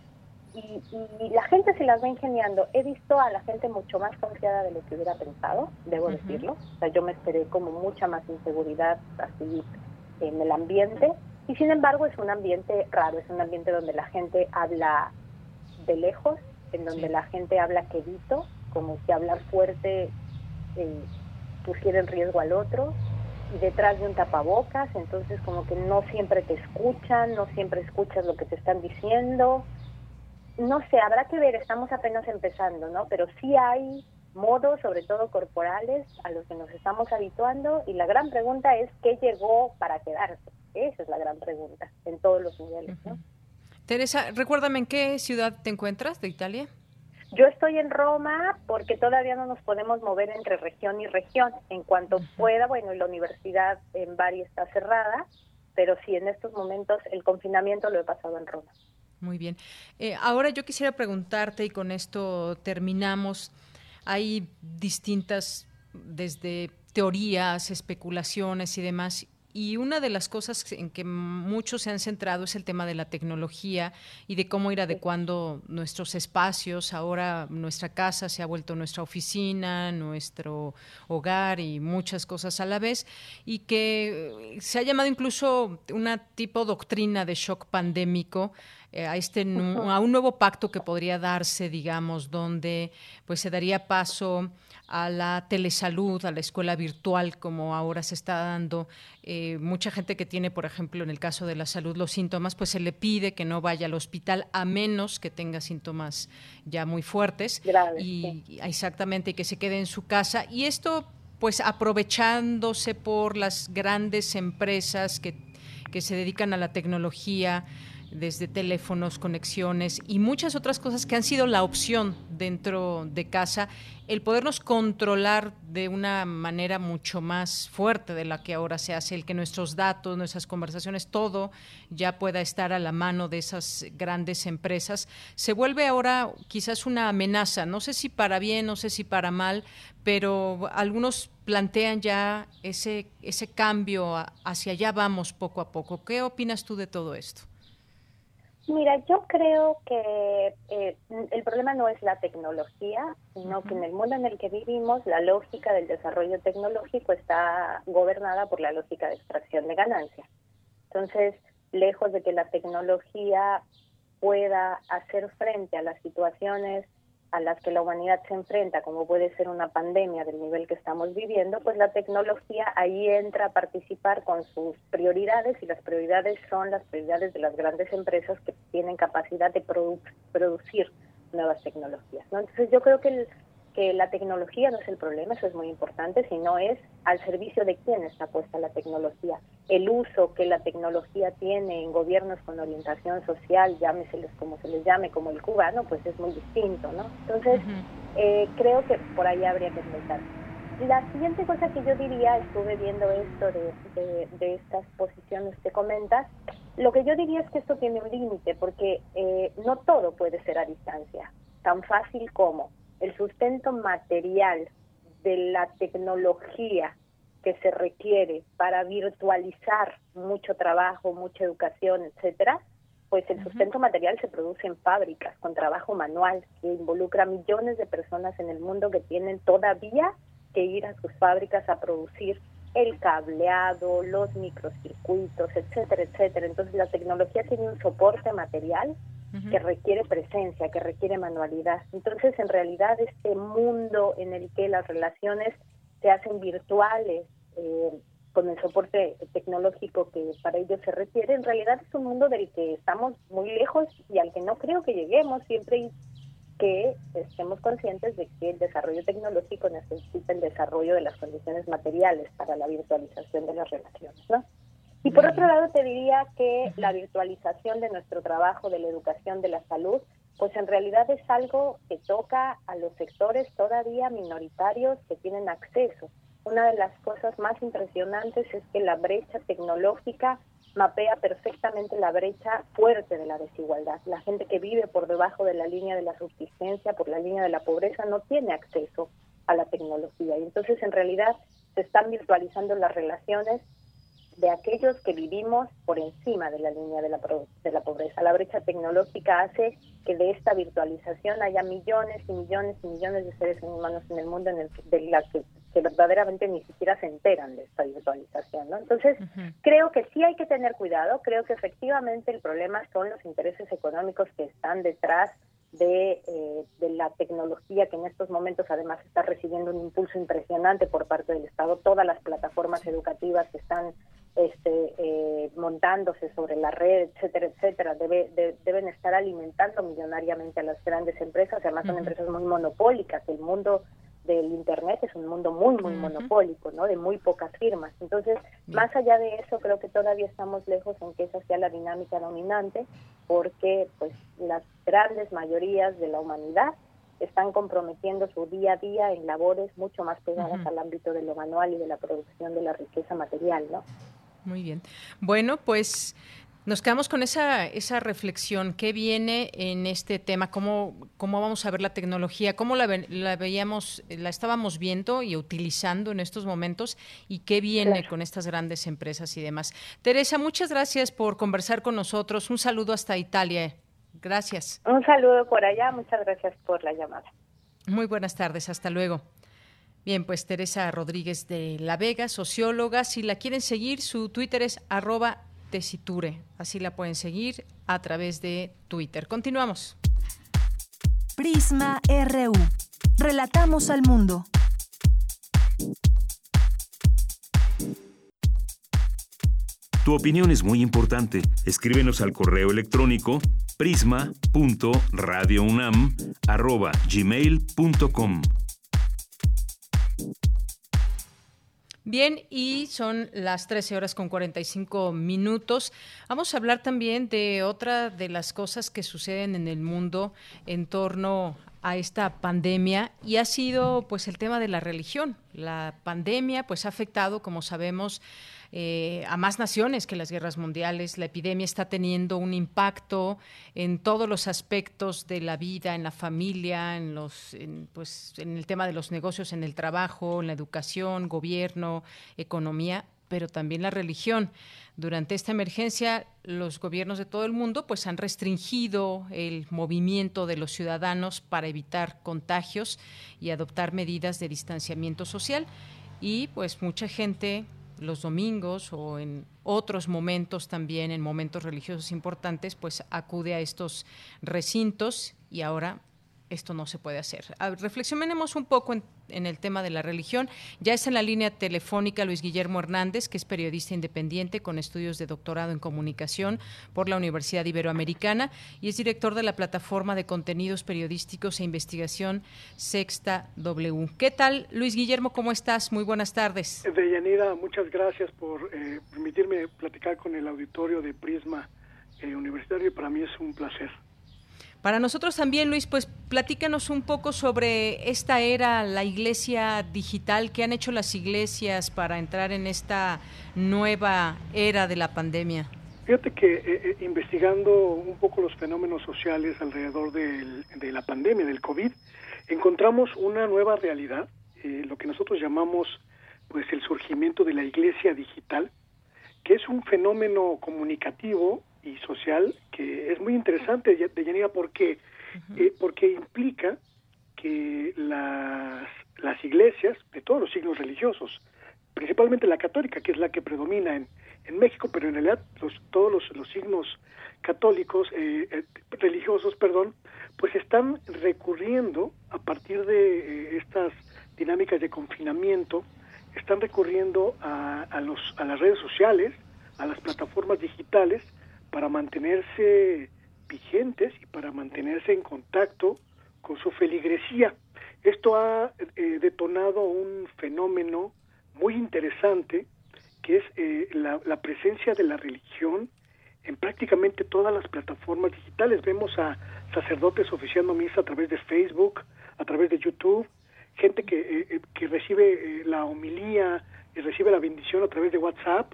y, la gente se las va ingeniando. He visto a la gente mucho más confiada de lo que hubiera pensado, debo decirlo. O sea, yo me esperé como mucha más inseguridad así en el ambiente. Y sin embargo es un ambiente raro, es un ambiente donde la gente habla de lejos, en donde la gente habla quedito, como si hablar fuerte eh, pusiera en riesgo al otro. detrás de un tapabocas, entonces como que no siempre te escuchan, no siempre escuchas lo que te están diciendo. No sé, habrá que ver, estamos apenas empezando, ¿no? Pero sí hay modos, sobre todo corporales, a los que nos estamos habituando y la gran pregunta es qué llegó para quedarse. Esa es la gran pregunta en todos los niveles, ¿no? Teresa, recuérdame en qué ciudad te encuentras de Italia. Yo estoy en Roma porque todavía no nos podemos mover entre región y región. En cuanto pueda, bueno, la universidad en Bari está cerrada, pero sí, en estos momentos el confinamiento lo he pasado en Roma. Muy bien. Eh, ahora yo quisiera preguntarte, y con esto terminamos, hay distintas, desde teorías, especulaciones y demás, y una de las cosas en que muchos se han centrado es el tema de la tecnología y de cómo ir adecuando nuestros espacios. Ahora nuestra casa se ha vuelto nuestra oficina, nuestro hogar y muchas cosas a la vez. Y que se ha llamado incluso una tipo doctrina de shock pandémico a este a un nuevo pacto que podría darse, digamos, donde pues se daría paso a la telesalud, a la escuela virtual, como ahora se está dando. Eh, mucha gente que tiene, por ejemplo, en el caso de la salud, los síntomas, pues se le pide que no vaya al hospital a menos que tenga síntomas ya muy fuertes. y exactamente, que se quede en su casa. Y esto, pues aprovechándose por las grandes empresas que, que se dedican a la tecnología, desde teléfonos, conexiones y muchas otras cosas que han sido la opción dentro de casa, el podernos controlar de una manera mucho más fuerte de la que ahora se hace, el que nuestros datos, nuestras conversaciones, todo ya pueda estar a la mano de esas grandes empresas, se vuelve ahora quizás una amenaza, no sé si para bien, no sé si para mal, pero algunos plantean ya ese, ese cambio hacia allá vamos poco a poco. ¿Qué opinas tú de todo esto? Mira, yo creo que eh, el problema no es la tecnología, sino que en el mundo en el que vivimos la lógica del desarrollo tecnológico está gobernada por la lógica de extracción de ganancias. Entonces, lejos de que la tecnología pueda hacer frente a las situaciones a las que la humanidad se enfrenta, como puede ser una pandemia del nivel que estamos viviendo, pues la tecnología ahí entra a participar con sus prioridades y las prioridades son las prioridades de las grandes empresas que tienen capacidad de producir nuevas tecnologías. Entonces yo creo que el, que la tecnología no es el problema, eso es muy importante, sino es al servicio de quién está puesta la tecnología. El uso que la tecnología tiene en gobiernos con orientación social, llámeseles como se les llame, como el cubano, pues es muy distinto, ¿no? Entonces, eh, creo que por ahí habría que empezar. La siguiente cosa que yo diría, estuve viendo esto de, de, estas posiciones que comentas, lo que yo diría es que esto tiene un límite, porque eh, no todo puede ser a distancia, tan fácil como el sustento material de la tecnología que se requiere para virtualizar mucho trabajo, mucha educación, etcétera, pues el sustento material se produce en fábricas con trabajo manual que involucra millones de personas en el mundo que tienen todavía que ir a sus fábricas a producir el cableado, los microcircuitos, etcétera, etcétera. Entonces la tecnología tiene un soporte material que requiere presencia, que requiere manualidad. Entonces, en realidad, este mundo en el que las relaciones se hacen virtuales, eh, con el soporte tecnológico que para ello se requiere, en realidad es un mundo del que estamos muy lejos y al que no creo que lleguemos siempre que estemos conscientes de que el desarrollo tecnológico necesita el desarrollo de las condiciones materiales para la virtualización de las relaciones, ¿no? Y por otro lado, te diría que la virtualización de nuestro trabajo, de la educación, de la salud, pues en realidad es algo que toca a los sectores todavía minoritarios que tienen acceso. Una de las cosas más impresionantes es que la brecha tecnológica mapea perfectamente la brecha fuerte de la desigualdad. La gente que vive por debajo de la línea de la subsistencia, por la línea de la pobreza, no tiene acceso a la tecnología. Y entonces, en realidad, se están virtualizando las relaciones de aquellos que vivimos por encima de la línea de la, de la pobreza. La brecha tecnológica hace que de esta virtualización haya millones y millones y millones de seres humanos en el mundo en el, de la que, verdaderamente ni siquiera se enteran de esta virtualización. ¿no? Entonces, creo que sí hay que tener cuidado, creo que efectivamente el problema son los intereses económicos que están detrás de, eh, de, la tecnología que en estos momentos además está recibiendo un impulso impresionante por parte del Estado. Todas las plataformas educativas que están este, eh, montándose sobre la red, etcétera, etcétera, debe, deben estar alimentando millonariamente a las grandes empresas. Además son empresas muy monopólicas. El mundo del Internet es un mundo muy, muy monopólico, ¿no? De muy pocas firmas. Entonces, más allá de eso, creo que todavía estamos lejos en que esa sea la dinámica dominante, porque pues las grandes mayorías de la humanidad están comprometiendo su día a día en labores mucho más pegadas al ámbito de lo manual y de la producción de la riqueza material, ¿no? Muy bien. Bueno, pues nos quedamos con esa, esa reflexión. ¿Qué viene en este tema? ¿Cómo, cómo vamos a ver la tecnología? ¿Cómo la, la veíamos, la estábamos viendo y utilizando en estos momentos? ¿Y qué viene con estas grandes empresas y demás? Teresa, muchas gracias por conversar con nosotros. Un saludo hasta Italia. Gracias. Un saludo por allá. Muchas gracias por la llamada. Muy buenas tardes. Hasta luego. Bien, pues Teresa Rodríguez de La Vega, socióloga. Si la quieren seguir, su Twitter es arroba Tesiture. Así la pueden seguir a través de Twitter. Continuamos. Prisma RU. Relatamos al mundo. Tu opinión es muy importante. Escríbenos al correo electrónico prisma.radiounam@gmail.com. Bien, y son las 13 horas con 45 minutos. Vamos a hablar también de otra de las cosas que suceden en el mundo en torno a esta pandemia y ha sido pues el tema de la religión. La pandemia pues ha afectado, como sabemos, eh, a más naciones que las guerras mundiales. La epidemia está teniendo un impacto en todos los aspectos de la vida, en la familia, en los, pues, en el tema de los negocios, en el trabajo, en la educación, gobierno, economía, pero también la religión. Durante esta emergencia, los gobiernos de todo el mundo pues han restringido el movimiento de los ciudadanos para evitar contagios y adoptar medidas de distanciamiento social y pues mucha gente los domingos o en otros momentos también, en momentos religiosos importantes, pues acude a estos recintos y ahora esto no se puede hacer. reflexionemos un poco en, el tema de la religión. Ya es en la línea telefónica Luis Guillermo Hernández, que es periodista independiente con estudios de doctorado en comunicación por la Universidad Iberoamericana y es director de la plataforma de contenidos periodísticos e investigación Sexta W. ¿Qué tal, Luis Guillermo? ¿Cómo estás? Muy buenas tardes. Deyanira, muchas gracias por eh, permitirme platicar con el auditorio de Prisma eh, Universitario. Para mí es un placer. Para nosotros también, Luis, pues platícanos un poco sobre esta era, la iglesia digital, qué han hecho las iglesias para entrar en esta nueva era de la pandemia. Fíjate que eh, eh, investigando un poco los fenómenos sociales alrededor de la pandemia, del COVID, encontramos una nueva realidad, eh, lo que nosotros llamamos pues el surgimiento de la iglesia digital, que es un fenómeno comunicativo y social que es muy interesante, Deyanira, porque, eh, porque implica que las, las iglesias de todos los signos religiosos, principalmente la católica, que es la que predomina en, en México, pero en realidad los, todos los, los signos católicos, eh, eh, religiosos, perdón, pues están recurriendo a partir de estas dinámicas de confinamiento, están recurriendo a, a, los, a las redes sociales, a las plataformas digitales, para mantenerse vigentes y para mantenerse en contacto con su feligresía. Esto ha eh, detonado un fenómeno muy interesante que es eh, la, presencia de la religión en prácticamente todas las plataformas digitales. Vemos a sacerdotes oficiando misa a través de Facebook, a través de YouTube, gente que, eh, que recibe la homilía y recibe la bendición a través de WhatsApp,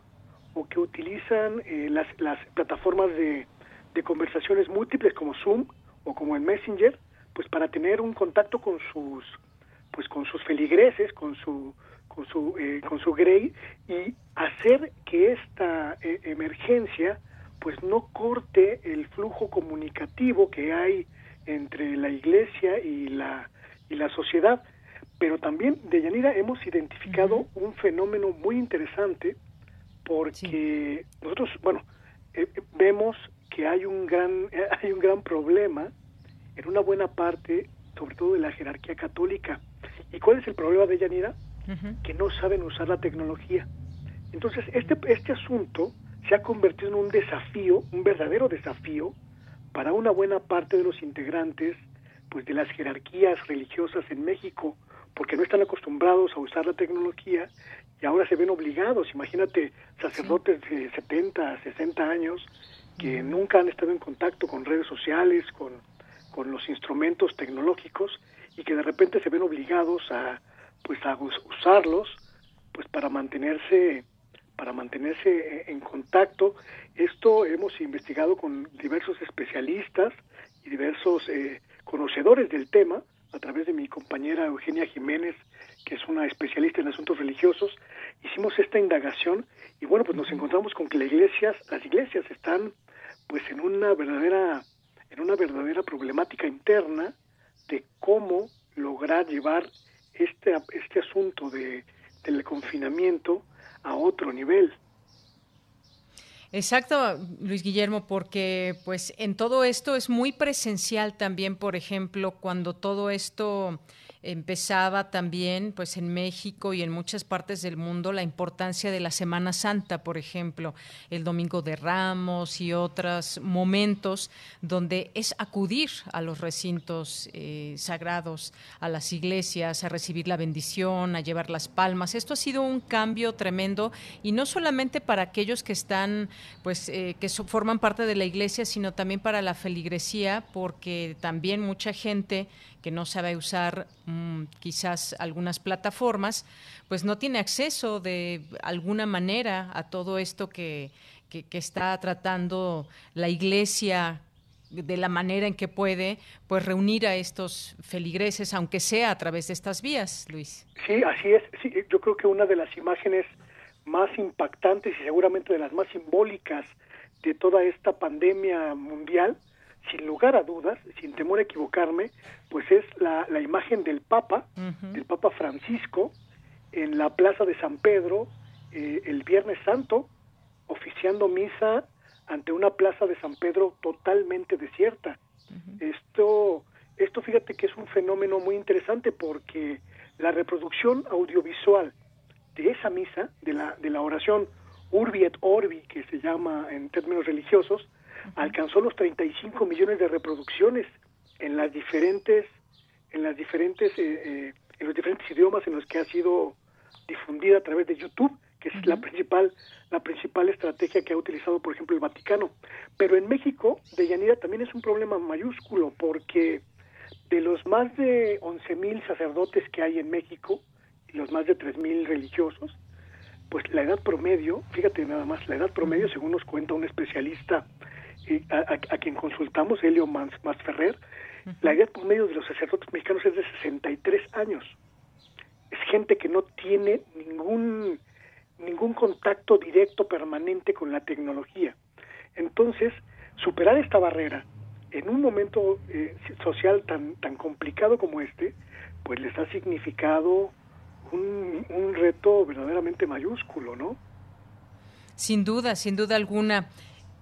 o que utilizan eh, las, las plataformas de, de conversaciones múltiples como Zoom o como el Messenger, pues para tener un contacto con sus pues con sus feligreses, con su con su eh, con su grey y hacer que esta eh, emergencia pues no corte el flujo comunicativo que hay entre la iglesia y la y la sociedad. Pero también de Yanira hemos identificado un fenómeno muy interesante porque nosotros, bueno, eh, vemos que hay un gran hay un gran problema en una buena parte, sobre todo de la jerarquía católica. ¿Y cuál es el problema de Yanira? Que no saben usar la tecnología. Entonces, este, este asunto se ha convertido en un desafío, un verdadero desafío, para una buena parte de los integrantes pues de las jerarquías religiosas en México, porque no están acostumbrados a usar la tecnología y ahora se ven obligados. Imagínate sacerdotes de 70, 60 años que nunca han estado en contacto con redes sociales, con, con los instrumentos tecnológicos y que de repente se ven obligados a pues a usarlos pues para mantenerse para mantenerse en contacto. Esto hemos investigado con diversos especialistas y diversos eh, conocedores del tema, a través de mi compañera Eugenia Jiménez, que es una especialista en asuntos religiosos, hicimos esta indagación y bueno, pues nos encontramos con que las iglesias, las iglesias están pues en una verdadera en una verdadera problemática interna de cómo lograr llevar este este asunto de del confinamiento a otro nivel. Exacto, Luis Guillermo, porque pues en todo esto es muy presencial también, por ejemplo, cuando todo esto empezaba también pues en México y en muchas partes del mundo la importancia de la Semana Santa, por ejemplo, el Domingo de Ramos y otros momentos donde es acudir a los recintos eh, sagrados, a las iglesias, a recibir la bendición, a llevar las palmas. Esto ha sido un cambio tremendo y no solamente para aquellos que están pues eh, que forman parte de la iglesia, sino también para la feligresía, porque también mucha gente que no sabe usar mm, quizás algunas plataformas, pues no tiene acceso de alguna manera a todo esto que, que, está tratando la Iglesia de la manera en que puede pues reunir a estos feligreses, aunque sea a través de estas vías, Luis. Sí, así es. Sí, yo creo que una de las imágenes más impactantes y seguramente de las más simbólicas de toda esta pandemia mundial sin lugar a dudas, sin temor a equivocarme, pues es la, la imagen del Papa, del Papa Francisco, en la Plaza de San Pedro eh, el Viernes Santo, oficiando misa ante una Plaza de San Pedro totalmente desierta. Esto, esto fíjate que es un fenómeno muy interesante porque la reproducción audiovisual de esa misa, de la, de la oración Urbi et Orbi, que se llama en términos religiosos, alcanzó los 35 millones de reproducciones en las diferentes en las diferentes eh, eh, en los diferentes idiomas en los que ha sido difundida a través de YouTube que es la principal la principal estrategia que ha utilizado por ejemplo el Vaticano. Pero en México de Yanira también es un problema mayúsculo porque de los más de 11.000 sacerdotes que hay en México y los más de 3.000 religiosos pues la edad promedio fíjate nada más la edad promedio según nos cuenta un especialista a, quien consultamos, Helio Masferrer, la edad por medio de los sacerdotes mexicanos es de 63 años. Es gente que no tiene ningún, ningún contacto directo permanente con la tecnología. Entonces, superar esta barrera en un momento eh, social tan, tan complicado como este, pues les ha significado un, un reto verdaderamente mayúsculo, ¿no? Sin duda, sin duda alguna.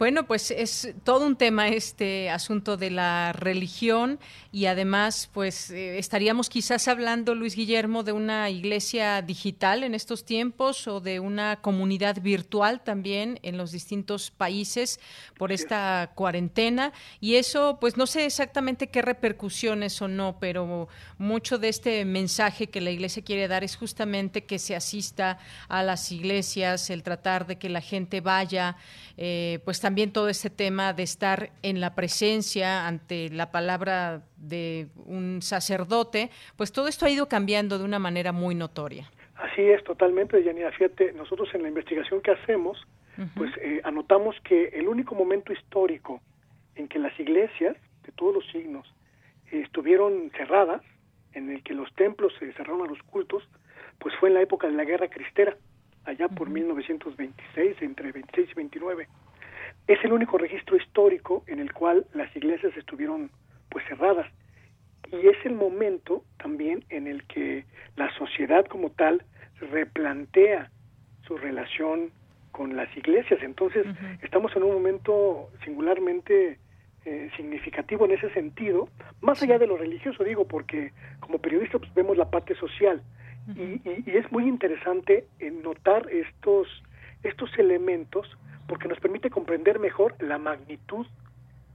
Bueno, pues es todo un tema este asunto de la religión y además pues eh, estaríamos quizás hablando, Luis Guillermo, de una iglesia digital en estos tiempos o de una comunidad virtual también en los distintos países por esta cuarentena. Y eso pues no sé exactamente qué repercusiones o no, pero mucho de este mensaje que la iglesia quiere dar es justamente que se asista a las iglesias, el tratar de que la gente vaya, eh, pues también también todo ese tema de estar en la presencia ante la palabra de un sacerdote, pues todo esto ha ido cambiando de una manera muy notoria. Así es, totalmente, Yanira. Fíjate, nosotros en la investigación que hacemos, pues eh, anotamos que el único momento histórico en que las iglesias de todos los signos estuvieron cerradas, en el que los templos se cerraron a los cultos, pues fue en la época de la Guerra Cristera, allá por 1926, entre 26 y 29 es el único registro histórico en el cual las iglesias estuvieron pues cerradas. Y es el momento también en el que la sociedad como tal replantea su relación con las iglesias. Entonces, estamos en un momento singularmente eh, significativo en ese sentido, más allá de lo religioso, digo, porque como periodistas pues, vemos la parte social. Y, es muy interesante notar estos, estos elementos porque nos permite comprender mejor la magnitud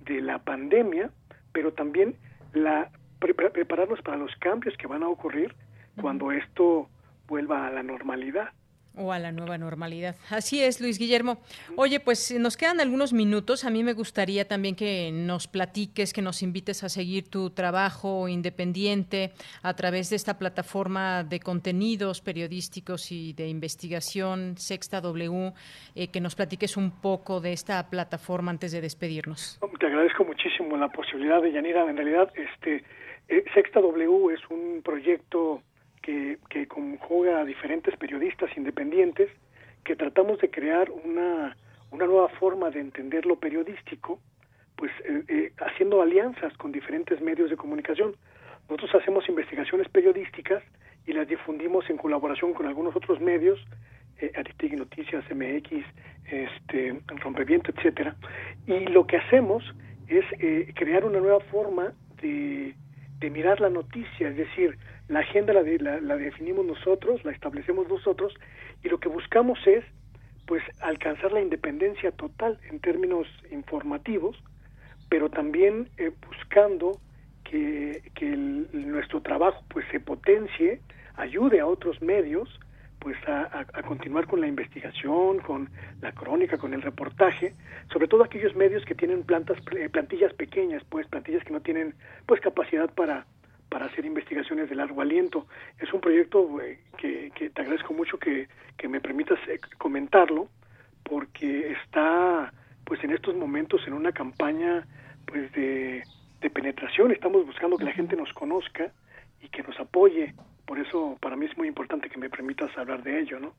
de la pandemia, pero también la prepararnos para los cambios que van a ocurrir cuando esto vuelva a la normalidad. O a la nueva normalidad. Así es, Luis Guillermo. Oye, pues nos quedan algunos minutos. A mí me gustaría también que nos platiques, que nos invites a seguir tu trabajo independiente a través de esta plataforma de contenidos periodísticos y de investigación, Sexta W, eh, que nos platiques un poco de esta plataforma antes de despedirnos. Te agradezco muchísimo la posibilidad de. En realidad, este eh, Sexta W es un proyecto que, que conjuga a diferentes periodistas independientes que tratamos de crear una, una nueva forma de entender lo periodístico, pues eh, eh, haciendo alianzas con diferentes medios de comunicación. Nosotros hacemos investigaciones periodísticas y las difundimos en colaboración con algunos otros medios, eh, Aristegui Noticias, MX, este, Rompeviento, etcétera. Y lo que hacemos es eh, crear una nueva forma de, de mirar la noticia, es decir, la agenda la, la, definimos nosotros, la establecemos nosotros y lo que buscamos es pues alcanzar la independencia total en términos informativos, pero también eh, buscando que, que nuestro trabajo pues se potencie, ayude a otros medios pues a, a, continuar con la investigación, con la crónica, con el reportaje, sobre todo aquellos medios que tienen plantas, eh, plantillas pequeñas, pues plantillas que no tienen pues capacidad para para hacer investigaciones de largo aliento. Es un proyecto eh, que, que, te agradezco mucho que, que me permitas eh, comentarlo, porque está pues en estos momentos en una campaña pues de, de penetración. Estamos buscando que la gente nos conozca y que nos apoye. Por eso para mí es muy importante que me permitas hablar de ello, ¿no?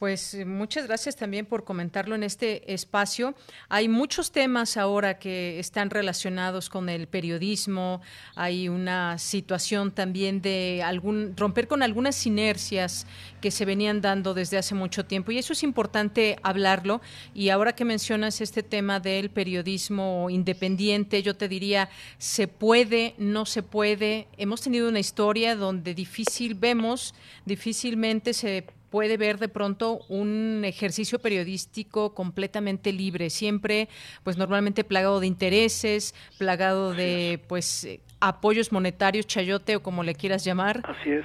Pues eh, muchas gracias también por comentarlo en este espacio. Hay muchos temas ahora que están relacionados con el periodismo. Hay una situación también de algún romper con algunas inercias que se venían dando desde hace mucho tiempo y eso es importante hablarlo. Y ahora que mencionas este tema del periodismo independiente, yo te diría se puede, no se puede. Hemos tenido una historia donde difícil vemos, difícilmente se puede ver de pronto un ejercicio periodístico completamente libre, siempre pues normalmente plagado de intereses, plagado de pues apoyos monetarios, chayote o como le quieras llamar. Así es.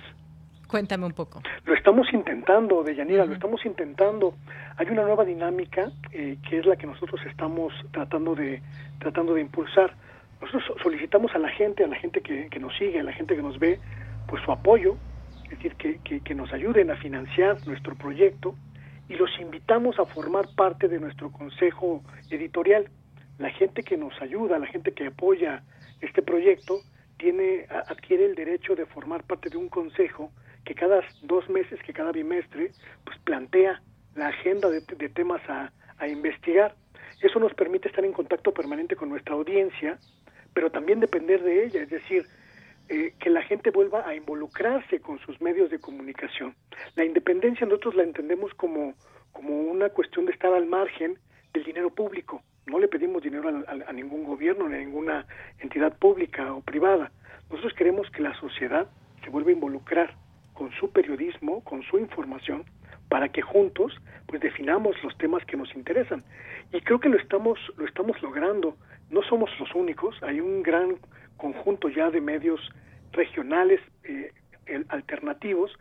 Cuéntame un poco. Lo estamos intentando, Deyanira, lo estamos intentando. Hay una nueva dinámica eh, que es la que nosotros estamos tratando de tratando de impulsar. Nosotros solicitamos a la gente, a la gente que, que nos sigue, a la gente que nos ve, pues su apoyo, es decir, que, que, nos ayuden a financiar nuestro proyecto y los invitamos a formar parte de nuestro consejo editorial. La gente que nos ayuda, la gente que apoya este proyecto, tiene, adquiere el derecho de formar parte de un consejo que cada dos meses, que cada bimestre, pues plantea la agenda de, de temas a, a investigar. Eso nos permite estar en contacto permanente con nuestra audiencia, pero también depender de ella, es decir, eh, que la gente vuelva a involucrarse con sus medios de comunicación. La independencia nosotros la entendemos como, como una cuestión de estar al margen del dinero público. No le pedimos dinero a, ningún gobierno ni a ninguna entidad pública o privada. Nosotros queremos que la sociedad se vuelva a involucrar con su periodismo, con su información, para que juntos pues definamos los temas que nos interesan. Y creo que lo estamos, lo estamos logrando. No somos los únicos, hay un gran conjunto ya de medios regionales eh, alternativos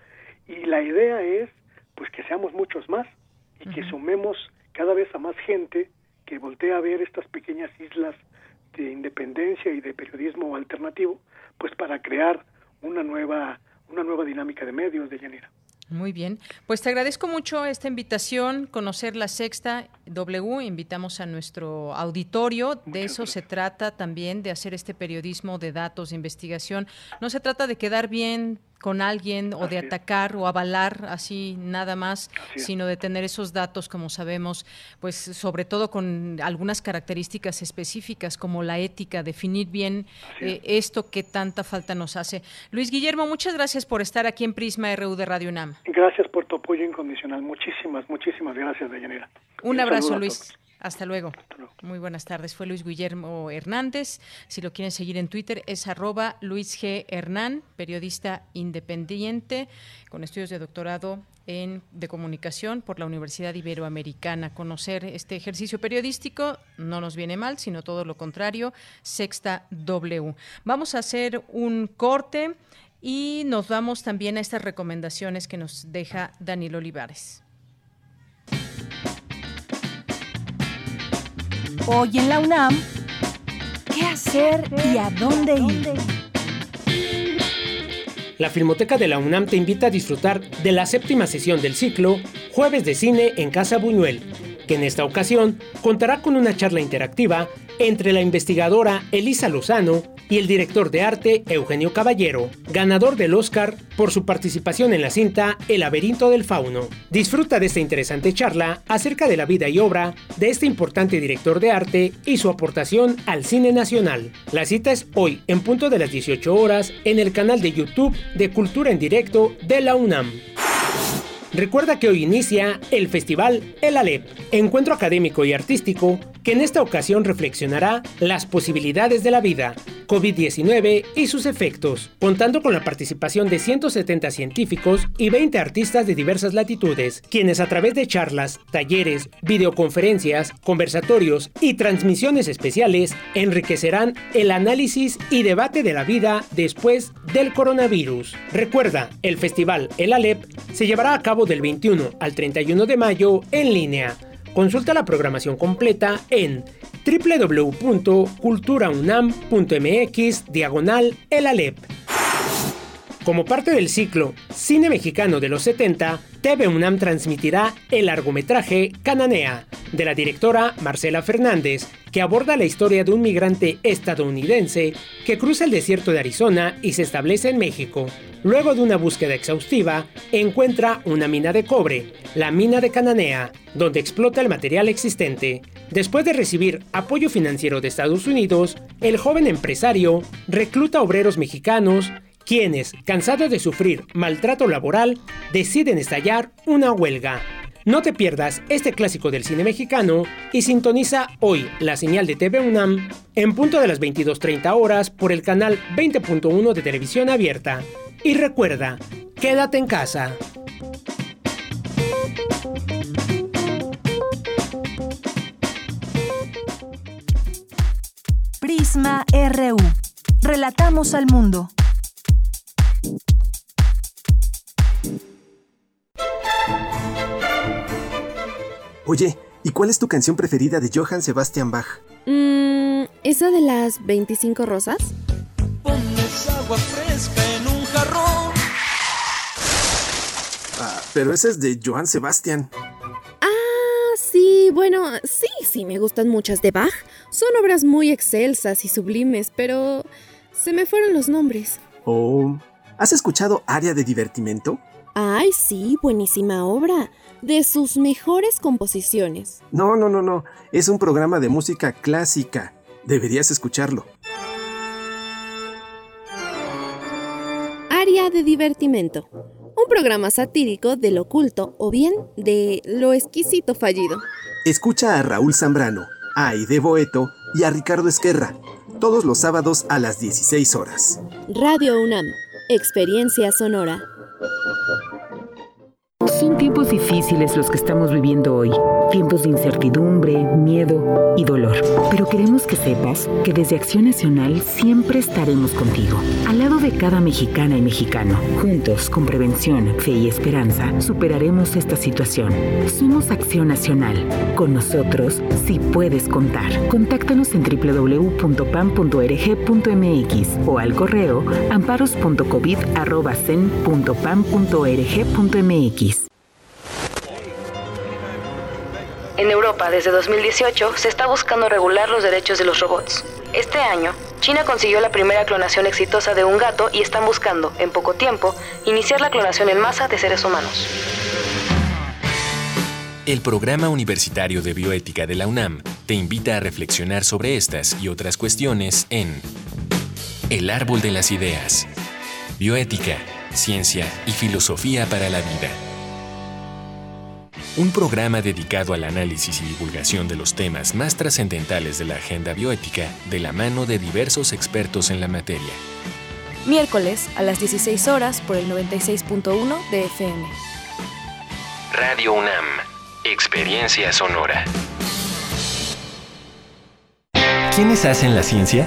y la idea es pues que seamos muchos más y que sumemos cada vez a más gente que voltea a ver estas pequeñas islas de independencia y de periodismo alternativo pues para crear una nueva una nueva dinámica de medios de llanera. Muy bien, pues te agradezco mucho esta invitación, conocer la sexta W, invitamos a nuestro auditorio, de eso se trata también, de hacer este periodismo de datos, de investigación. No se trata de quedar bien con alguien o de atacar o avalar así nada más, sino de tener esos datos, como sabemos, pues sobre todo con algunas características específicas como la ética, definir bien eh, esto que tanta falta nos hace. Luis Guillermo, muchas gracias por estar aquí en Prisma RU de Radio UNAM. Gracias por tu apoyo incondicional. Muchísimas, muchísimas gracias, Deyanira. Un, abrazo, Luis. Hasta luego. Muy buenas tardes. Fue Luis Guillermo Hernández. Si lo quieren seguir en Twitter es arroba Luis G. Hernán, periodista independiente con estudios de doctorado en, de comunicación por la Universidad Iberoamericana. Conocer este ejercicio periodístico no nos viene mal, sino todo lo contrario. Sexta W. Vamos a hacer un corte y nos vamos también a estas recomendaciones que nos deja Daniel Olivares. Hoy en la UNAM, ¿qué hacer y a dónde ir? La Filmoteca de la UNAM te invita a disfrutar de la séptima sesión del ciclo Jueves de Cine en Casa Buñuel, que en esta ocasión contará con una charla interactiva entre la investigadora Elisa Lozano y el director de arte Eugenio Caballero, ganador del Oscar por su participación en la cinta El laberinto del fauno. Disfruta de esta interesante charla acerca de la vida y obra de este importante director de arte y su aportación al cine nacional. La cita es hoy en punto de las 18 horas en el canal de YouTube de Cultura en Directo de la UNAM. Recuerda que hoy inicia el festival El Alep, encuentro académico y artístico que en esta ocasión reflexionará las posibilidades de la vida, COVID-19 y sus efectos, contando con la participación de 170 científicos y 20 artistas de diversas latitudes, quienes a través de charlas, talleres, videoconferencias, conversatorios y transmisiones especiales enriquecerán el análisis y debate de la vida después del coronavirus. Recuerda, el festival El Alep se llevará a cabo del 21 al 31 de mayo en línea. Consulta la programación completa en www.culturaunam.mx diagonal el Alep. Como parte del ciclo Cine Mexicano de los 70, TV UNAM transmitirá el largometraje Cananea, de la directora Marcela Fernández, que aborda la historia de un migrante estadounidense que cruza el desierto de Arizona y se establece en México. Luego de una búsqueda exhaustiva, encuentra una mina de cobre, la mina de Cananea, donde explota el material existente. Después de recibir apoyo financiero de Estados Unidos, el joven empresario recluta obreros mexicanos quienes, cansados de sufrir maltrato laboral, deciden estallar una huelga. No te pierdas este clásico del cine mexicano y sintoniza hoy la señal de TV UNAM en punto de las 22.30 horas por el canal 20.1 de televisión abierta. Y recuerda, quédate en casa. Prisma RU. Relatamos al mundo. Oye, ¿y cuál es tu canción preferida de Johann Sebastian Bach? Mmm, ¿esa de las 25 rosas? Pones agua fresca en un jarrón. Ah, pero esa es de Johann Sebastian. Ah, sí, bueno, sí, sí, me gustan muchas de Bach. Son obras muy excelsas y sublimes, pero se me fueron los nombres. Oh, ¿has escuchado Área de Divertimento? Ay, sí, buenísima obra. De sus mejores composiciones. No, no, no, no. Es un programa de música clásica. Deberías escucharlo. Área de divertimento. Un programa satírico del oculto o bien de lo exquisito fallido. Escucha a Raúl Zambrano, a Aide Boeto y a Ricardo Esquerra. Todos los sábados a las 16 horas. Radio UNAM. Experiencia sonora. Son tiempos difíciles los que estamos viviendo hoy, tiempos de incertidumbre, miedo y dolor. Pero queremos que sepas que desde Acción Nacional siempre estaremos contigo, al lado de cada mexicana y mexicano. Juntos, con prevención, fe y esperanza, superaremos esta situación. Somos Acción Nacional. Con nosotros, sí puedes contar. Contáctanos en www.pam.org.mx o al correo amparos.covid.pam.org.mx. En Europa, desde 2018, se está buscando regular los derechos de los robots. Este año, China consiguió la primera clonación exitosa de un gato y están buscando, en poco tiempo, iniciar la clonación en masa de seres humanos. El Programa Universitario de Bioética de la UNAM te invita a reflexionar sobre estas y otras cuestiones en El Árbol de las Ideas. Bioética, Ciencia y Filosofía para la Vida. Un programa dedicado al análisis y divulgación de los temas más trascendentales de la agenda bioética de la mano de diversos expertos en la materia. Miércoles a las 16 horas por el 96.1 de FM. Radio UNAM, Experiencia Sonora. ¿Quiénes hacen la ciencia?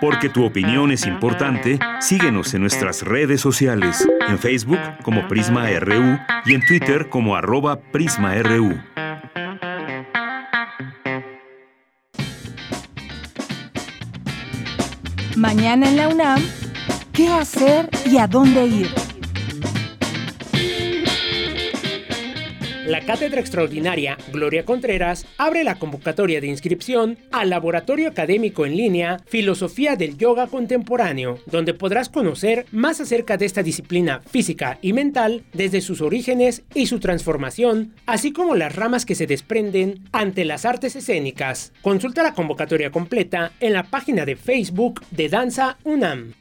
Porque tu opinión es importante, síguenos en nuestras redes sociales, en Facebook como Prisma RU y en Twitter como arroba PrismaRU. Mañana en la UNAM, ¿qué hacer y a dónde ir? La Cátedra Extraordinaria Gloria Contreras abre la convocatoria de inscripción al Laboratorio Académico en línea Filosofía del Yoga Contemporáneo, donde podrás conocer más acerca de esta disciplina física y mental desde sus orígenes y su transformación, así como las ramas que se desprenden ante las artes escénicas. Consulta la convocatoria completa en la página de Facebook de Danza UNAM.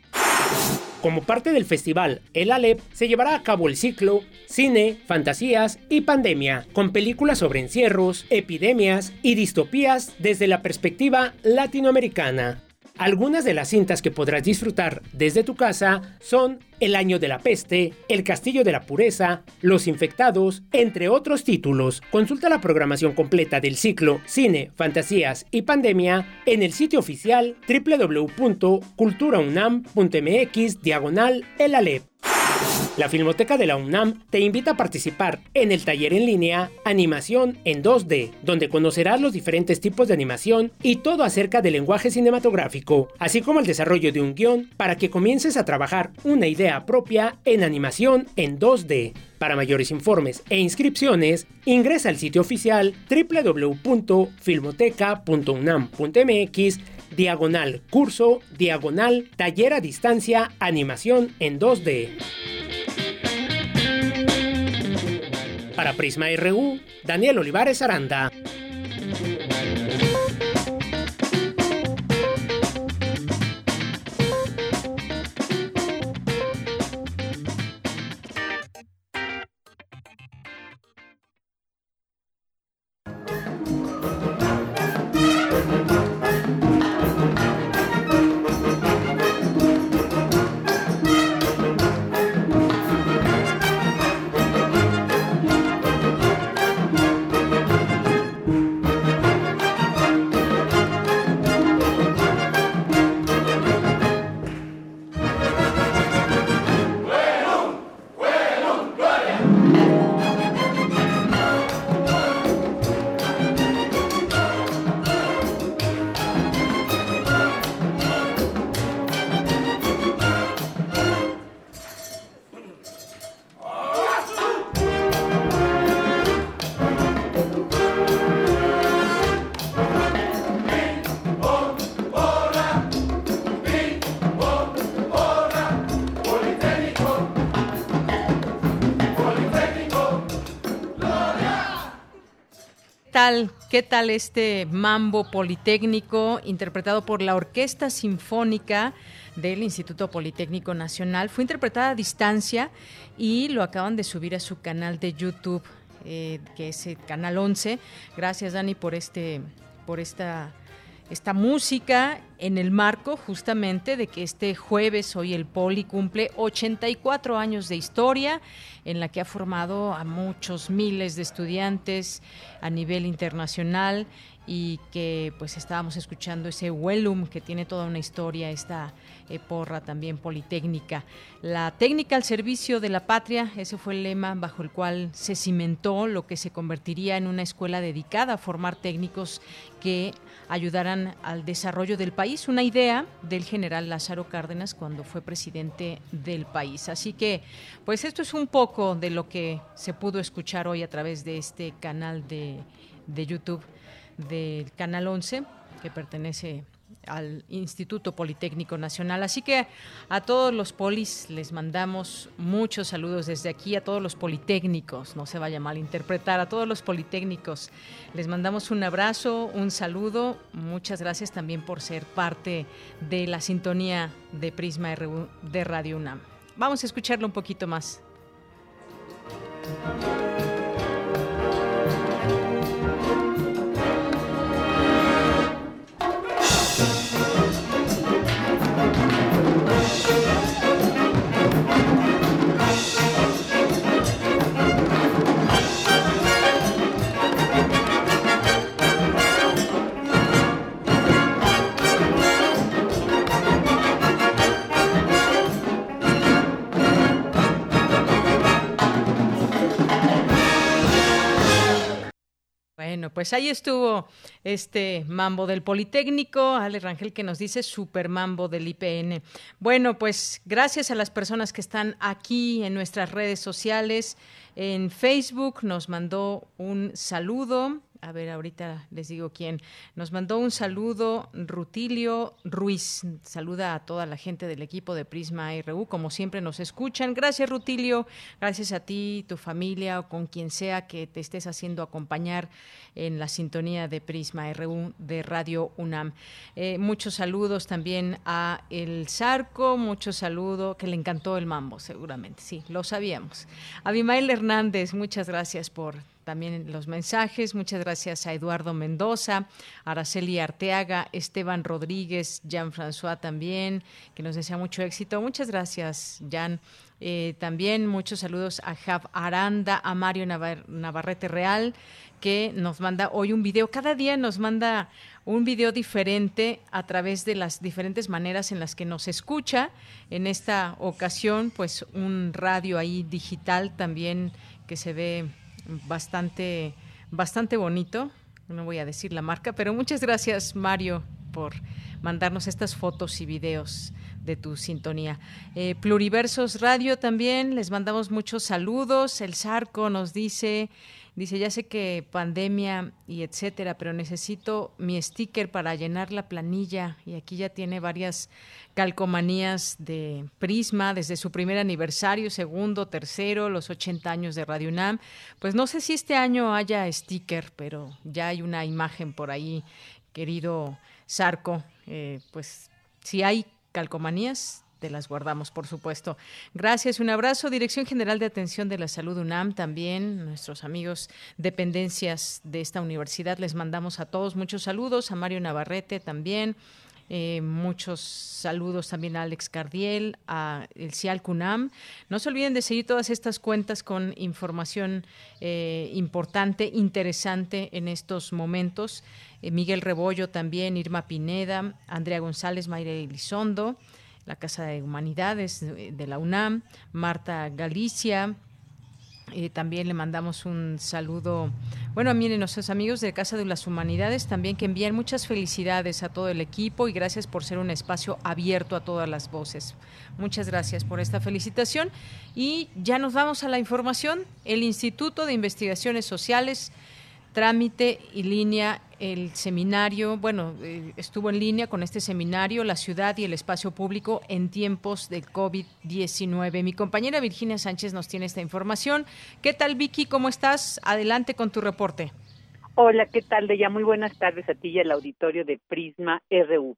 Como parte del festival El Alep, se llevará a cabo el ciclo Cine, Fantasías y Pandemia, con películas sobre encierros, epidemias y distopías desde la perspectiva latinoamericana. Algunas de las cintas que podrás disfrutar desde tu casa son El año de la peste, El castillo de la pureza, Los infectados, entre otros títulos. Consulta la programación completa del ciclo Cine, Fantasías y Pandemia en el sitio oficial www.culturaunam.mx diagonal. La Filmoteca de la UNAM te invita a participar en el taller en línea Animación en 2D, donde conocerás los diferentes tipos de animación y todo acerca del lenguaje cinematográfico, así como el desarrollo de un guion para que comiences a trabajar una idea propia en animación en 2D. Para mayores informes e inscripciones, ingresa al sitio oficial www.filmoteca.unam.mx diagonal curso, diagonal taller a distancia, animación en 2D. Para Prisma RU, Daniel Olivares Aranda. ¿Qué tal este mambo politécnico interpretado por la Orquesta Sinfónica del Instituto Politécnico Nacional? Fue interpretada a distancia y lo acaban de subir a su canal de YouTube, eh, que es el canal 11. Gracias, Dani, por este, por esta esta música en el marco justamente de que este jueves hoy el Poli cumple 84 años de historia en la que ha formado a muchos miles de estudiantes a nivel internacional y que pues estábamos escuchando ese Wellum que tiene toda una historia, esta eh, porra también politécnica. La técnica al servicio de la patria, ese fue el lema bajo el cual se cimentó lo que se convertiría en una escuela dedicada a formar técnicos que ayudaran al desarrollo del país una idea del general Lázaro Cárdenas cuando fue presidente del país. Así que, pues esto es un poco de lo que se pudo escuchar hoy a través de este canal de, de YouTube del Canal 11, que pertenece al Instituto Politécnico Nacional. Así que a todos los polis les mandamos muchos saludos desde aquí, a todos los politécnicos, no se vaya mal interpretar, a todos los politécnicos les mandamos un abrazo, un saludo, muchas gracias también por ser parte de la sintonía de Prisma de Radio UNAM. Vamos a escucharlo un poquito más. Bueno, pues ahí estuvo este mambo del Politécnico, Ale Rangel que nos dice super mambo del IPN. Bueno, pues gracias a las personas que están aquí en nuestras redes sociales. En Facebook nos mandó un saludo a ver, ahorita les digo quién. Nos mandó un saludo Rutilio Ruiz. Saluda a toda la gente del equipo de Prisma RU, como siempre nos escuchan. Gracias Rutilio, gracias a ti, tu familia o con quien sea que te estés haciendo acompañar en la sintonía de Prisma RU de Radio UNAM. Eh, muchos saludos también a El Zarco, muchos saludos, que le encantó el mambo, seguramente, sí, lo sabíamos. Abimael Hernández, muchas gracias por también los mensajes. Muchas gracias a Eduardo Mendoza, Araceli Arteaga, Esteban Rodríguez, Jean-François también, que nos desea mucho éxito. Muchas gracias, Jan. Eh, también muchos saludos a Jav Aranda, a Mario Navarrete Real, que nos manda hoy un video. Cada día nos manda un video diferente a través de las diferentes maneras en las que nos escucha. En esta ocasión, pues un radio ahí digital también que se ve bastante, bastante bonito. No voy a decir la marca, pero muchas gracias, Mario, por mandarnos estas fotos y videos de tu sintonía. Eh, Pluriversos Radio también, les mandamos muchos saludos. El Zarco nos dice, dice, ya sé que pandemia y etcétera, pero necesito mi sticker para llenar la planilla. Y aquí ya tiene varias calcomanías de Prisma desde su primer aniversario, segundo, tercero, los 80 años de Radio UNAM. Pues no sé si este año haya sticker, pero ya hay una imagen por ahí, querido Sarco. Eh, pues si hay calcomanías, te las guardamos, por supuesto. Gracias, un abrazo. Dirección General de Atención de la Salud UNAM, también nuestros amigos dependencias de esta universidad, les mandamos a todos muchos saludos, a Mario Navarrete también, eh, muchos saludos también a Alex Cardiel, a el CIAL CUNAM. No se olviden de seguir todas estas cuentas con información eh, importante, interesante en estos momentos. Eh, Miguel Rebollo también, Irma Pineda, Andrea González, Mayra Elizondo, la Casa de Humanidades de la UNAM, Marta Galicia, eh, también le mandamos un saludo, bueno, miren, nuestros amigos de Casa de las Humanidades también que envían muchas felicidades a todo el equipo y gracias por ser un espacio abierto a todas las voces. Muchas gracias por esta felicitación y ya nos vamos a la información. El Instituto de Investigaciones Sociales trámite y línea el seminario, bueno, eh, estuvo en línea con este seminario, la ciudad y el espacio público en tiempos de COVID-19. Mi compañera Virginia Sánchez nos tiene esta información. ¿Qué tal, Vicky? ¿Cómo estás? Adelante con tu reporte. Hola, ¿qué tal, Deya? Muy buenas tardes a ti y al auditorio de Prisma RU.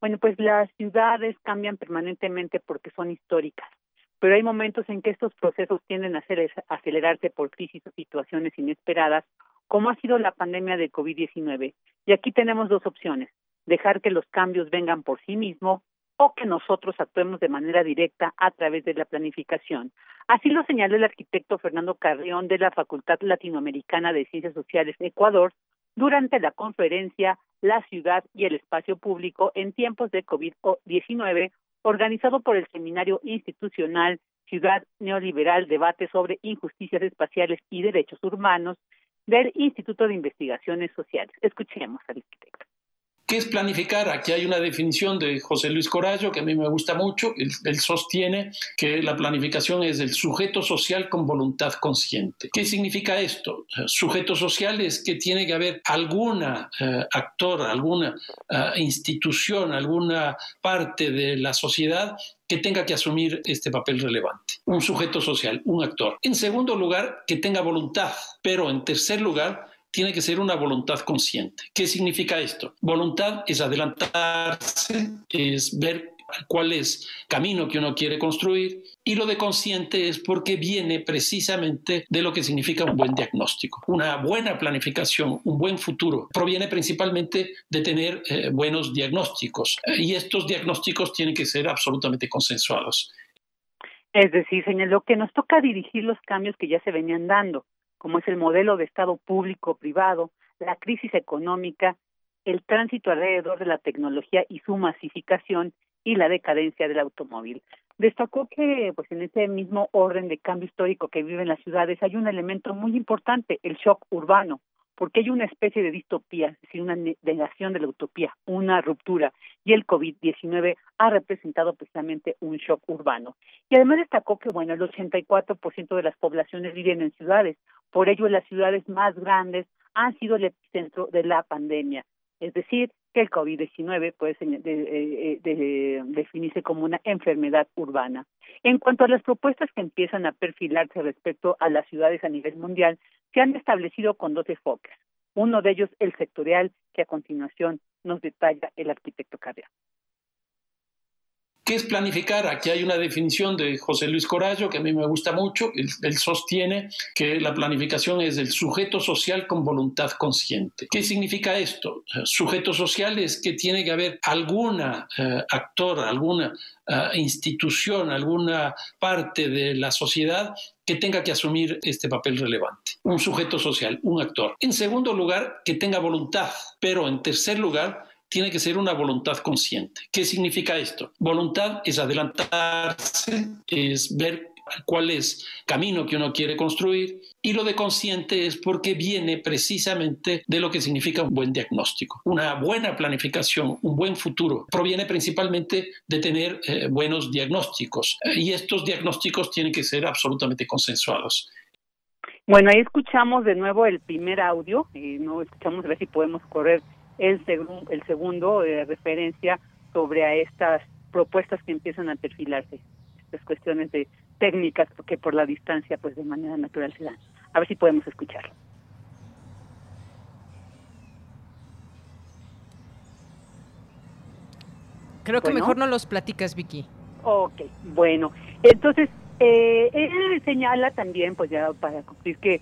Bueno, pues las ciudades cambian permanentemente porque son históricas, pero hay momentos en que estos procesos tienden a acelerarse por crisis o situaciones inesperadas como ha sido la pandemia de COVID-19. Y aquí tenemos dos opciones, dejar que los cambios vengan por sí mismos o que nosotros actuemos de manera directa a través de la planificación. Así lo señaló el arquitecto Fernando Carrión de la Facultad Latinoamericana de Ciencias Sociales Ecuador durante la conferencia La ciudad y el espacio público en tiempos de COVID-19 organizado por el Seminario Institucional Ciudad Neoliberal Debate sobre Injusticias Espaciales y Derechos Humanos del Instituto de Investigaciones Sociales. Escuchemos al arquitecto. ¿Qué es planificar? Aquí hay una definición de José Luis Corallo que a mí me gusta mucho. Él, sostiene que la planificación es el sujeto social con voluntad consciente. ¿Qué significa esto? Sujeto social es que tiene que haber alguna eh, actor, alguna eh, institución, alguna parte de la sociedad que tenga que asumir este papel relevante. Un sujeto social, un actor. En segundo lugar, que tenga voluntad. Pero en tercer lugar, tiene que ser una voluntad consciente. ¿Qué significa esto? Voluntad es adelantarse, es ver cuál es el camino que uno quiere construir y lo de consciente es porque viene precisamente de lo que significa un buen diagnóstico. Una buena planificación, un buen futuro, proviene principalmente de tener eh, buenos diagnósticos y estos diagnósticos tienen que ser absolutamente consensuados. Es decir, señaló que nos toca dirigir los cambios que ya se venían dando como es el modelo de Estado público-privado, la crisis económica, el tránsito alrededor de la tecnología y su masificación y la decadencia del automóvil. Destacó que pues en ese mismo orden de cambio histórico que viven las ciudades hay un elemento muy importante, el shock urbano, porque hay una especie de distopía, es decir, una negación de la utopía, una ruptura, y el COVID-19 ha representado precisamente un shock urbano. Y además destacó que, bueno, el 84% de las poblaciones viven en ciudades, por ello las ciudades más grandes han sido el epicentro de la pandemia, es decir, que el COVID-19 puede eh, eh, definirse como una enfermedad urbana. En cuanto a las propuestas que empiezan a perfilarse respecto a las ciudades a nivel mundial, se han establecido con dos enfoques. Uno de ellos, el sectorial, que a continuación nos detalla el arquitecto Carrión. ¿Qué es planificar? Aquí hay una definición de José Luis Corallo que a mí me gusta mucho. Él, sostiene que la planificación es el sujeto social con voluntad consciente. ¿Qué significa esto? Sujeto social es que tiene que haber alguna eh, actor, alguna eh, institución, alguna parte de la sociedad que tenga que asumir este papel relevante. Un sujeto social, un actor. En segundo lugar, que tenga voluntad. Pero en tercer lugar, tiene que ser una voluntad consciente. ¿Qué significa esto? Voluntad es adelantarse, es ver cuál es el camino que uno quiere construir y lo de consciente es porque viene precisamente de lo que significa un buen diagnóstico. Una buena planificación, un buen futuro, proviene principalmente de tener eh, buenos diagnósticos y estos diagnósticos tienen que ser absolutamente consensuados. Bueno, ahí escuchamos de nuevo el primer audio y no escuchamos a ver si podemos correr el, el segundo de referencia sobre a estas propuestas que empiezan a perfilarse, estas cuestiones de técnicas que por la distancia pues de manera natural se dan. A ver si podemos escucharlo. Creo que mejor no los platicas, Vicky. Ok, bueno. Entonces, eh, él señala también, pues ya para cumplir que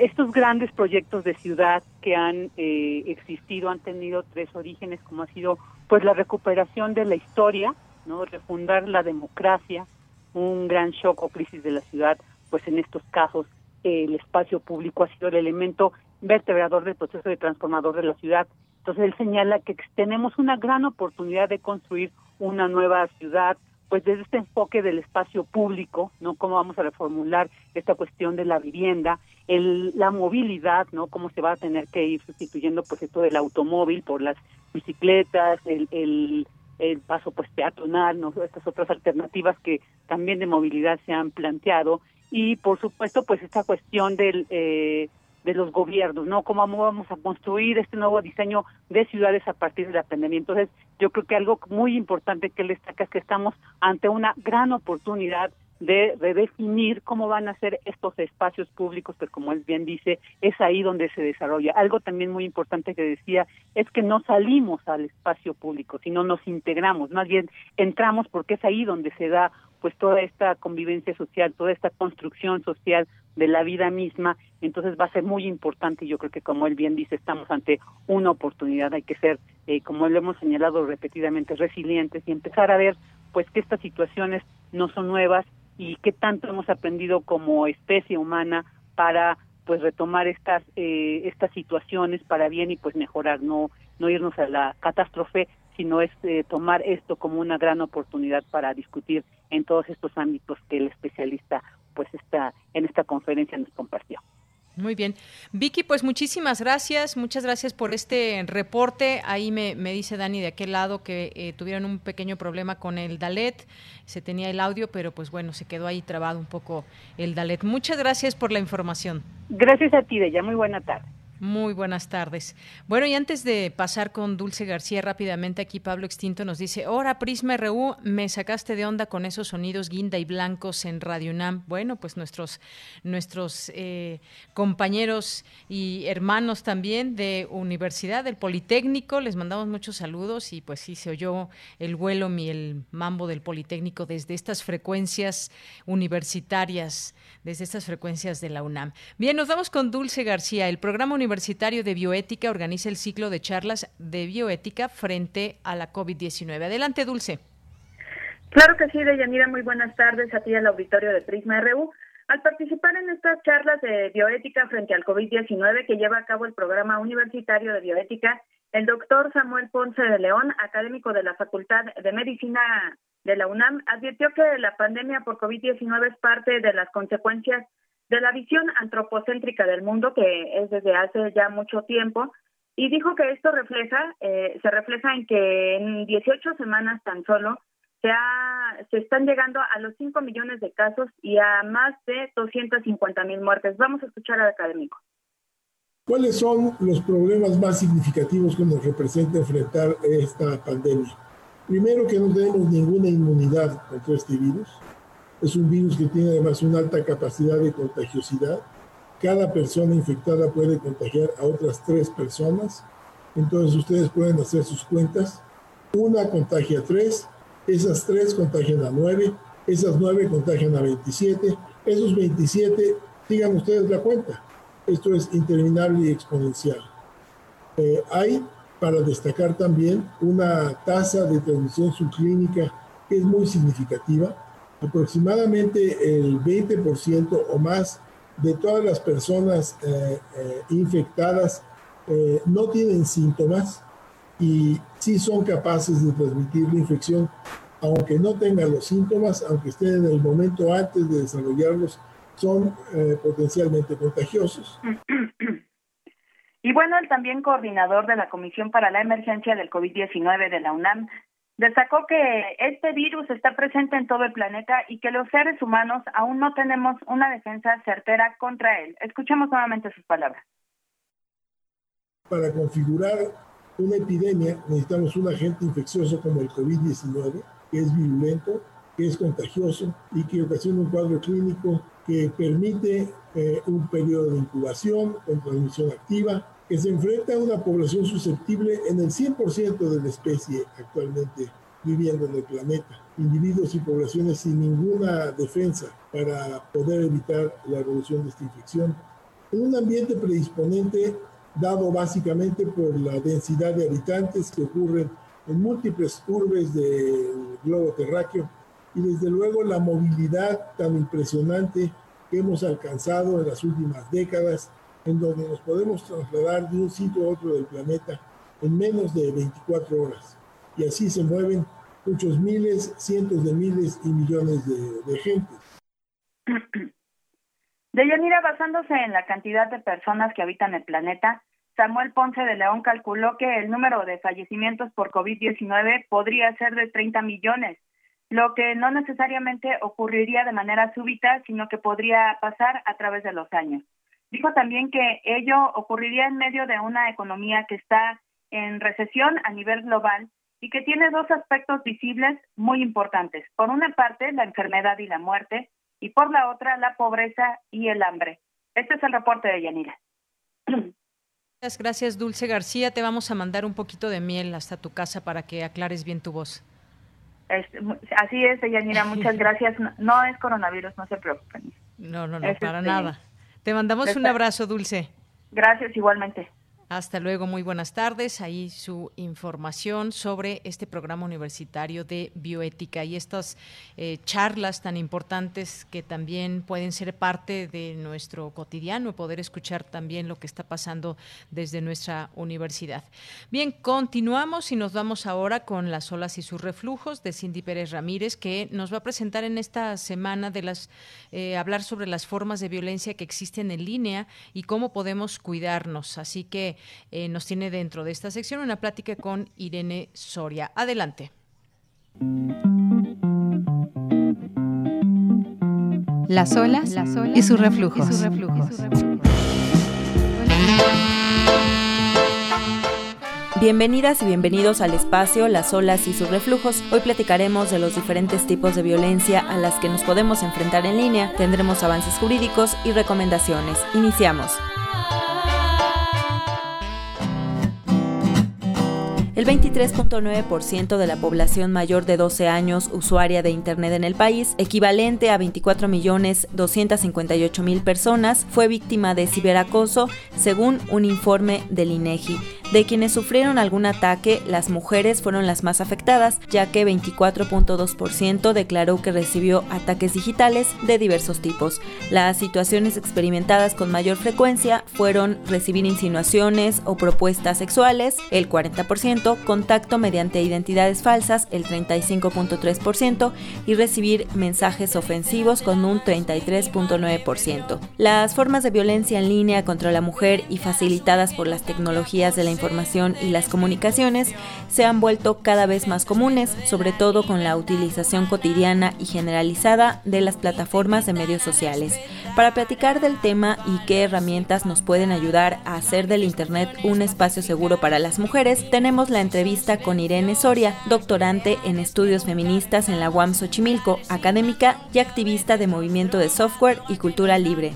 estos grandes proyectos de ciudad que han eh, existido han tenido tres orígenes, como ha sido pues la recuperación de la historia, no refundar la democracia, un gran shock o crisis de la ciudad, pues en estos casos el espacio público ha sido el elemento vertebrador del proceso de transformador de la ciudad. Entonces él señala que tenemos una gran oportunidad de construir una nueva ciudad, pues desde este enfoque del espacio público, ¿no? Cómo vamos a reformular esta cuestión de la vivienda, el, la movilidad, ¿no? Cómo se va a tener que ir sustituyendo, pues, esto del automóvil por las bicicletas, el, el, el paso, pues, peatonal, ¿no? Estas otras alternativas que también de movilidad se han planteado y, por supuesto, pues, esta cuestión del... Eh, de los gobiernos, ¿no? Cómo vamos a construir este nuevo diseño de ciudades a partir de la pandemia. Entonces, yo creo que algo muy importante que él destaca es que estamos ante una gran oportunidad de redefinir cómo van a ser estos espacios públicos, pues como él bien dice, es ahí donde se desarrolla. Algo también muy importante que decía es que no salimos al espacio público, sino nos integramos, más bien entramos porque es ahí donde se da pues toda esta convivencia social, toda esta construcción social de la vida misma, entonces va a ser muy importante yo creo que como él bien dice, estamos ante una oportunidad, hay que ser, eh, como lo hemos señalado repetidamente, resilientes y empezar a ver pues que estas situaciones no son nuevas y qué tanto hemos aprendido como especie humana para pues retomar estas eh, estas situaciones para bien y pues mejorar, no no irnos a la catástrofe, sino es eh, tomar esto como una gran oportunidad para discutir en todos estos ámbitos que el especialista pues está en esta conferencia nos compartió. Muy bien. Vicky, pues muchísimas gracias, muchas gracias por este reporte. Ahí me, me dice Dani de aquel lado que eh, tuvieron un pequeño problema con el Dalet, se tenía el audio, pero pues bueno, se quedó ahí trabado un poco el Dalet. Muchas gracias por la información. Gracias a ti, Deya. Muy buena tarde. Muy buenas tardes. Bueno, y antes de pasar con Dulce García rápidamente, aquí Pablo Extinto nos dice, Hola Prisma RU, me sacaste de onda con esos sonidos guinda y blancos en Radio UNAM. Bueno, pues nuestros, nuestros eh, compañeros y hermanos también de Universidad del Politécnico, les mandamos muchos saludos y pues sí, se oyó el vuelo y el mambo del Politécnico desde estas frecuencias universitarias, desde estas frecuencias de la UNAM. Bien, nos vamos con Dulce García, el programa universitario Universitario de Bioética organiza el ciclo de charlas de bioética frente a la COVID-19. Adelante, Dulce. Claro que sí, Deyanira. Muy buenas tardes a ti al auditorio de Prisma RU. Al participar en estas charlas de bioética frente al COVID-19 que lleva a cabo el programa universitario de bioética, el doctor Samuel Ponce de León, académico de la Facultad de Medicina de la UNAM, advirtió que la pandemia por COVID-19 es parte de las consecuencias de la visión antropocéntrica del mundo que es desde hace ya mucho tiempo y dijo que esto refleja eh, se refleja en que en 18 semanas tan solo se, se están llegando a los 5 millones de casos y a más de 250 mil muertes. Vamos a escuchar al académico. ¿Cuáles son los problemas más significativos que nos representa enfrentar esta pandemia? Primero que no tenemos ninguna inmunidad contra este virus. Es un virus que tiene además una alta capacidad de contagiosidad. Cada persona infectada puede contagiar a otras tres personas. Entonces ustedes pueden hacer sus cuentas. Una contagia a tres, esas tres contagian a nueve, esas nueve contagian a 27, esos 27, digan ustedes la cuenta. Esto es interminable y exponencial. Eh, hay, para destacar también, una tasa de transmisión subclínica que es muy significativa aproximadamente el 20% o más de todas las personas eh, eh, infectadas eh, no tienen síntomas y sí son capaces de transmitir la infección, aunque no tengan los síntomas, aunque estén en el momento antes de desarrollarlos, son potencialmente contagiosos. Y bueno, el también coordinador de la Comisión para la Emergencia del COVID-19 de la UNAM, Destacó que este virus está presente en todo el planeta y que los seres humanos aún no tenemos una defensa certera contra él. Escuchemos nuevamente sus palabras. Para configurar una epidemia necesitamos un agente infeccioso como el COVID-19, que es virulento, que es contagioso y que ocasiona un cuadro clínico que permite eh, un periodo de incubación con transmisión activa, que se enfrenta a una población susceptible en el 100% de la especie actualmente viviendo en el planeta, individuos y poblaciones sin ninguna defensa para poder evitar la evolución de esta infección, en un ambiente predisponente dado básicamente por la densidad de habitantes que ocurren en múltiples urbes del globo terráqueo y desde luego la movilidad tan impresionante que hemos alcanzado en las últimas décadas en donde nos podemos trasladar de un sitio a otro del planeta en menos de 24 horas. Y así se mueven muchos miles, cientos de miles y millones de, de gente. Deyanira, basándose en la cantidad de personas que habitan el planeta, Samuel Ponce de León calculó que el número de fallecimientos por COVID-19 podría ser de 30 millones, lo que no necesariamente ocurriría de manera súbita, sino que podría pasar a través de los años. Dijo también que ello ocurriría en medio de una economía que está en recesión a nivel global y que tiene dos aspectos visibles muy importantes. Por una parte, la enfermedad y la muerte, y por la otra, la pobreza y el hambre. Este es el reporte de Yanira. Muchas gracias, Dulce García. Te vamos a mandar un poquito de miel hasta tu casa para que aclares bien tu voz. así es, Yanira. Muchas gracias. No, es coronavirus, no se preocupen. No, no, no, para este, nada. Te mandamos un abrazo, Dulce. Gracias, igualmente. Hasta luego, muy buenas tardes. Ahí su información sobre este programa universitario de bioética y estas eh, charlas tan importantes que también pueden ser parte de nuestro cotidiano, poder escuchar también lo que está pasando desde nuestra universidad. Bien, continuamos y nos vamos ahora con las olas y sus reflujos de Cindy Pérez Ramírez, que nos va a presentar en esta semana de las eh, hablar sobre las formas de violencia que existen en línea y cómo podemos cuidarnos. Así que eh, nos tiene dentro de esta sección una plática con Irene Soria. Adelante. Las olas, y sus reflujos. Y sus reflujos. Bienvenidas y bienvenidos al espacio Las olas y sus reflujos. Hoy platicaremos de los diferentes tipos de violencia a las que nos podemos enfrentar en línea. Tendremos avances jurídicos y recomendaciones. Iniciamos. El 23.9% de la población mayor de 12 años usuaria de Internet en el país, equivalente a 24.258.000 personas, fue víctima de ciberacoso, según un informe del INEGI. De quienes sufrieron algún ataque, las mujeres fueron las más afectadas, ya que 24.2% declaró que recibió ataques digitales de diversos tipos. Las situaciones experimentadas con mayor frecuencia fueron recibir insinuaciones o propuestas sexuales, el 40%, contacto mediante identidades falsas, el 35.3%, y recibir mensajes ofensivos con un 33.9%. Las formas de violencia en línea contra la mujer y facilitadas por las tecnologías de la información y las comunicaciones se han vuelto cada vez más comunes, sobre todo con la utilización cotidiana y generalizada de las plataformas de medios sociales. Para platicar del tema y qué herramientas nos pueden ayudar a hacer del Internet un espacio seguro para las mujeres, tenemos la entrevista con Irene Soria, doctorante en estudios feministas en la UAM Xochimilco, académica y activista de movimiento de software y cultura libre.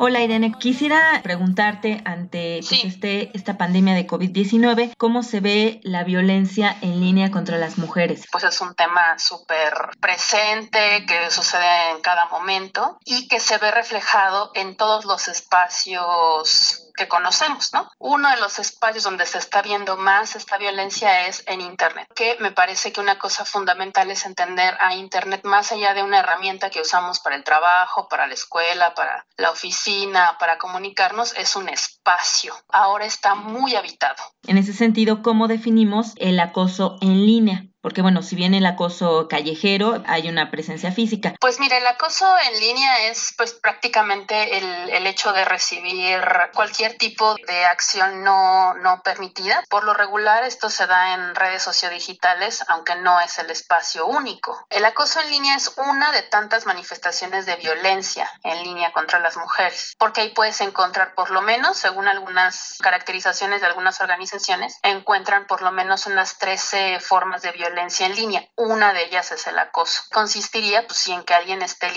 Hola Irene, quisiera preguntarte ante pues, este, esta pandemia de COVID-19, ¿cómo se ve la violencia en línea contra las mujeres? Pues es un tema súper presente que sucede en cada momento y que se ve reflejado en todos los espacios que conocemos, ¿no? Uno de los espacios donde se está viendo más esta violencia es en Internet, que me parece que una cosa fundamental es entender a Internet más allá de una herramienta que usamos para el trabajo, para la escuela, para la oficina, para comunicarnos, es un espacio. Ahora está muy habitado. En ese sentido, ¿cómo definimos el acoso en línea? Porque bueno, si bien el acoso callejero, hay una presencia física. Pues mira, el acoso en línea es pues prácticamente el, el hecho de recibir cualquier tipo de acción no, no permitida. Por lo regular esto se da en redes sociodigitales, aunque no es el espacio único. El acoso en línea es una de tantas manifestaciones de violencia en línea contra las mujeres, porque ahí puedes encontrar por lo menos, según algunas caracterizaciones de algunas organizaciones, encuentran por lo menos unas 13 formas de violencia violencia en línea. Una de ellas es el acoso. Consistiría pues en que alguien esté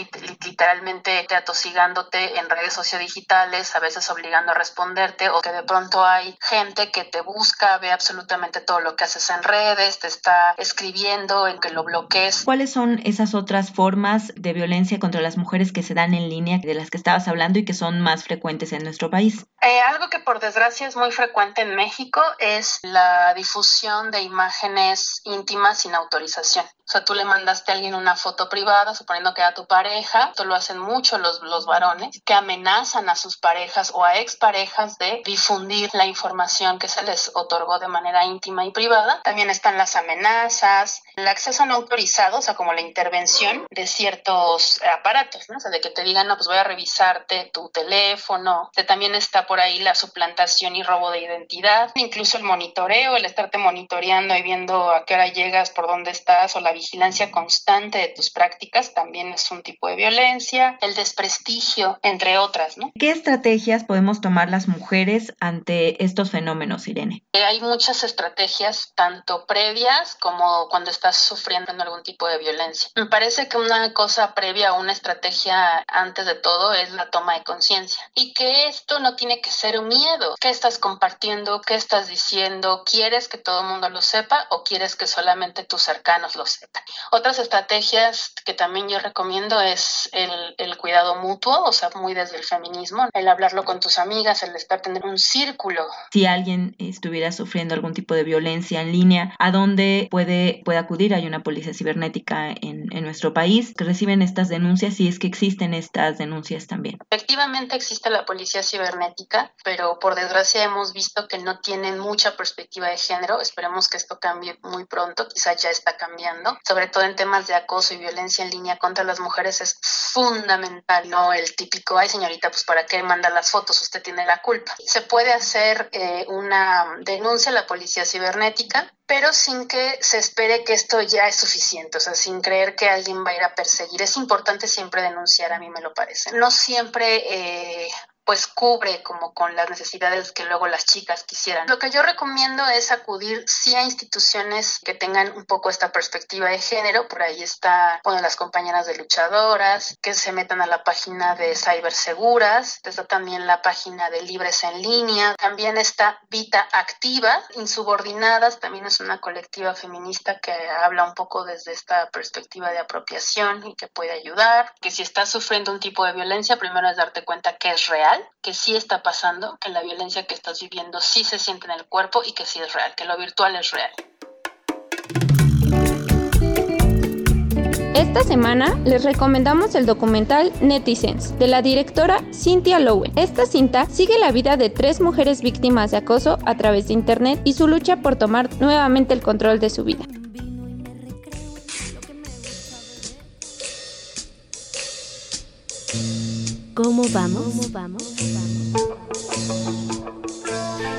literalmente atosigándote en redes sociodigitales, a veces obligando a responderte o que de pronto hay gente que te busca, ve absolutamente todo lo que haces en redes, te está escribiendo en que lo bloquees. ¿Cuáles son esas otras formas de violencia contra las mujeres que se dan en línea de las que estabas hablando y que son más frecuentes en nuestro país? Eh, algo que por desgracia es muy frecuente en México es la difusión de imágenes íntimas sin autorización. O sea, tú le mandaste a alguien una foto privada, suponiendo que era tu pareja, esto lo hacen mucho los, los varones, que amenazan a sus parejas o a exparejas de difundir la información que se les otorgó de manera íntima y privada. También están las amenazas, el acceso no autorizado, o sea, como la intervención de ciertos aparatos, ¿no? O sea, de que te digan, no, pues voy a revisarte tu teléfono. También está por ahí la suplantación y robo de identidad, incluso el monitoreo, el estarte monitoreando y viendo a qué hora llegas, por dónde estás o la vigilancia constante de tus prácticas también es un tipo de violencia, el desprestigio, entre otras, ¿no? ¿Qué estrategias podemos tomar las mujeres ante estos fenómenos, Irene? Eh, hay muchas estrategias, tanto previas como cuando estás sufriendo algún tipo de violencia. Me parece que una cosa previa una estrategia antes de todo es la toma de conciencia y que esto no tiene que ser un miedo. ¿Qué estás compartiendo? ¿Qué estás diciendo? ¿Quieres que todo el mundo lo sepa o quieres que solamente tus cercanos lo sepan? Otras estrategias que también yo recomiendo es el, el cuidado mutuo, o sea, muy desde el feminismo, el hablarlo con tus amigas, el estar tener un círculo. Si alguien estuviera sufriendo algún tipo de violencia en línea, ¿a dónde puede, puede acudir? Hay una policía cibernética en, en nuestro país que reciben estas denuncias y es que existen estas denuncias también. Efectivamente existe la policía cibernética, pero por desgracia hemos visto que no tienen mucha perspectiva de género. Esperemos que esto cambie muy pronto, quizás ya está cambiando. Sobre todo en temas de acoso y violencia en línea contra las mujeres es fundamental, no el típico, ay señorita, pues para qué manda las fotos, usted tiene la culpa. Se puede hacer eh, una denuncia a la policía cibernética, pero sin que se espere que esto ya es suficiente, o sea, sin creer que alguien va a ir a perseguir. Es importante siempre denunciar, a mí me lo parece. No siempre eh, pues cubre como con las necesidades que luego las chicas quisieran. Lo que yo recomiendo es acudir sí a instituciones que tengan un poco esta perspectiva de género, por ahí está, bueno, las compañeras de luchadoras, que se metan a la página de Cyberseguras, está también la página de Libres en Línea, también está Vita Activa, Insubordinadas, también es una colectiva feminista que habla un poco desde esta perspectiva de apropiación y que puede ayudar, que si estás sufriendo un tipo de violencia, primero es darte cuenta que es real, que sí está pasando, que la violencia que estás viviendo sí se siente en el cuerpo y que sí es real, que lo virtual es real. Esta semana les recomendamos el documental Netizens de la directora Cynthia Lowen. Esta cinta sigue la vida de tres mujeres víctimas de acoso a través de Internet y su lucha por tomar nuevamente el control de su vida. ¿Cómo vamos?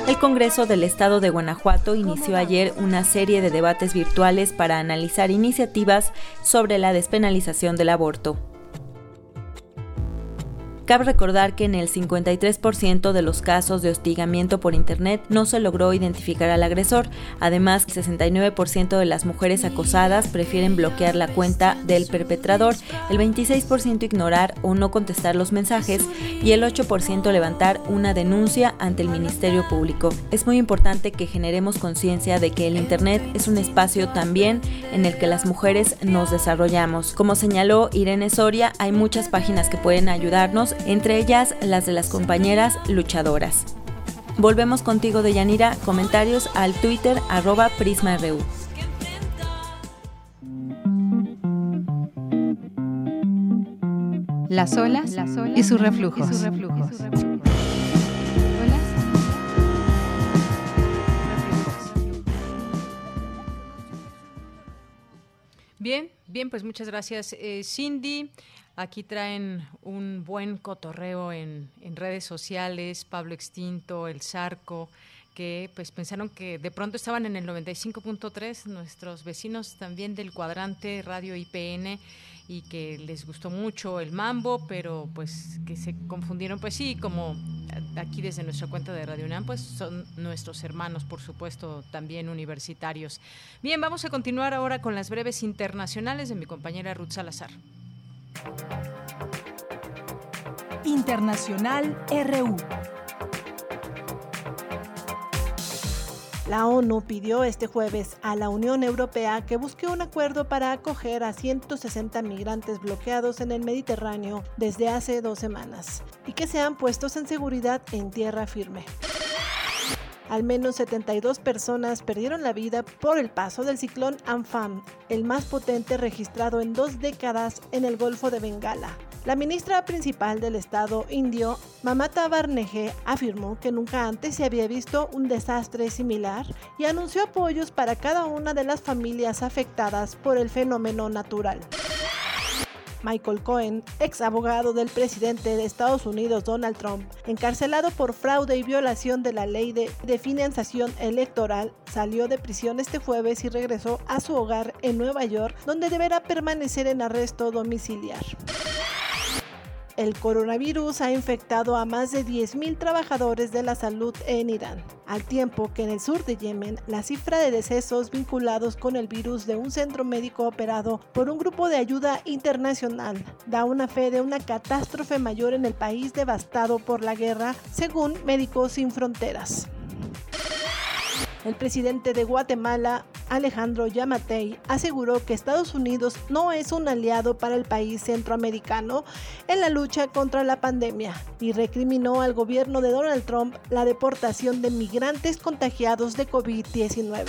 El Congreso del Estado de Guanajuato inició ayer una serie de debates virtuales para analizar iniciativas sobre la despenalización del aborto. Cabe recordar que en el 53% de los casos de hostigamiento por Internet no se logró identificar al agresor. Además, el 69% de las mujeres acosadas prefieren bloquear la cuenta del perpetrador, el 26% ignorar o no contestar los mensajes y el 8% levantar una denuncia ante el Ministerio Público. Es muy importante que generemos conciencia de que el Internet es un espacio también en el que las mujeres nos desarrollamos. Como señaló Irene Soria, hay muchas páginas que pueden ayudarnos entre ellas las de las compañeras luchadoras. Volvemos contigo de Yanira, comentarios al Twitter arroba PrismaRU. Las olas, y sus reflujos. Bien, bien, pues muchas gracias, eh, Cindy. Aquí traen un buen cotorreo en, redes sociales, Pablo Extinto, El Zarco, que pues pensaron que de pronto estaban en el 95.3, nuestros vecinos también del cuadrante Radio IPN, y que les gustó mucho el mambo, pero pues que se confundieron, pues sí, como aquí desde nuestra cuenta de Radio UNAM, pues son nuestros hermanos, por supuesto, también universitarios. Bien, vamos a continuar ahora con las breves internacionales de mi compañera Ruth Salazar. Internacional RU. La ONU pidió este jueves a la Unión Europea que busque un acuerdo para acoger a 160 migrantes bloqueados en el Mediterráneo desde hace dos semanas y que sean puestos en seguridad en tierra firme. Al menos 72 personas perdieron la vida por el paso del ciclón Amphan, el más potente registrado en dos décadas en el Golfo de Bengala. La ministra principal del estado indio, Mamata Barneje, afirmó que nunca antes se había visto un desastre similar y anunció apoyos para cada una de las familias afectadas por el fenómeno natural. Michael Cohen, ex abogado del presidente de Estados Unidos Donald Trump, encarcelado por fraude y violación de la ley de, financiación electoral, salió de prisión este jueves y regresó a su hogar en Nueva York, donde deberá permanecer en arresto domiciliar. El coronavirus ha infectado a más de 10.000 trabajadores de la salud en Irán, al tiempo que en el sur de Yemen la cifra de decesos vinculados con el virus de un centro médico operado por un grupo de ayuda internacional da una fe de una catástrofe mayor en el país devastado por la guerra, según Médicos Sin Fronteras. El presidente de Guatemala Alejandro Yamatei, aseguró que Estados Unidos no es un aliado para el país centroamericano en la lucha contra la pandemia y recriminó al gobierno de Donald Trump la deportación de migrantes contagiados de COVID-19.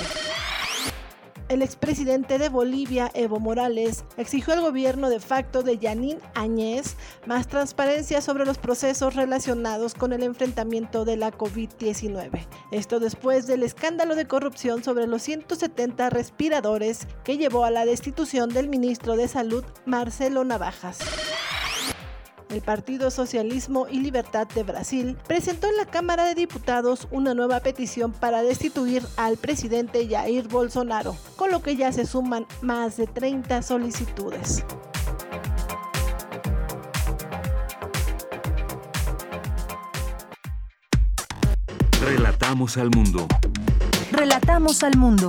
El expresidente de Bolivia, Evo Morales, exigió al gobierno de facto de Yanín Añez más transparencia sobre los procesos relacionados con el enfrentamiento de la COVID-19. Esto después del escándalo de corrupción sobre los 170 respiradores que llevó a la destitución del ministro de Salud, Marcelo Navajas. El Partido Socialismo y Libertad de Brasil presentó en la Cámara de Diputados una nueva petición para destituir al presidente Jair Bolsonaro, con lo que ya se suman más de 30 solicitudes. Relatamos al mundo. Relatamos al mundo.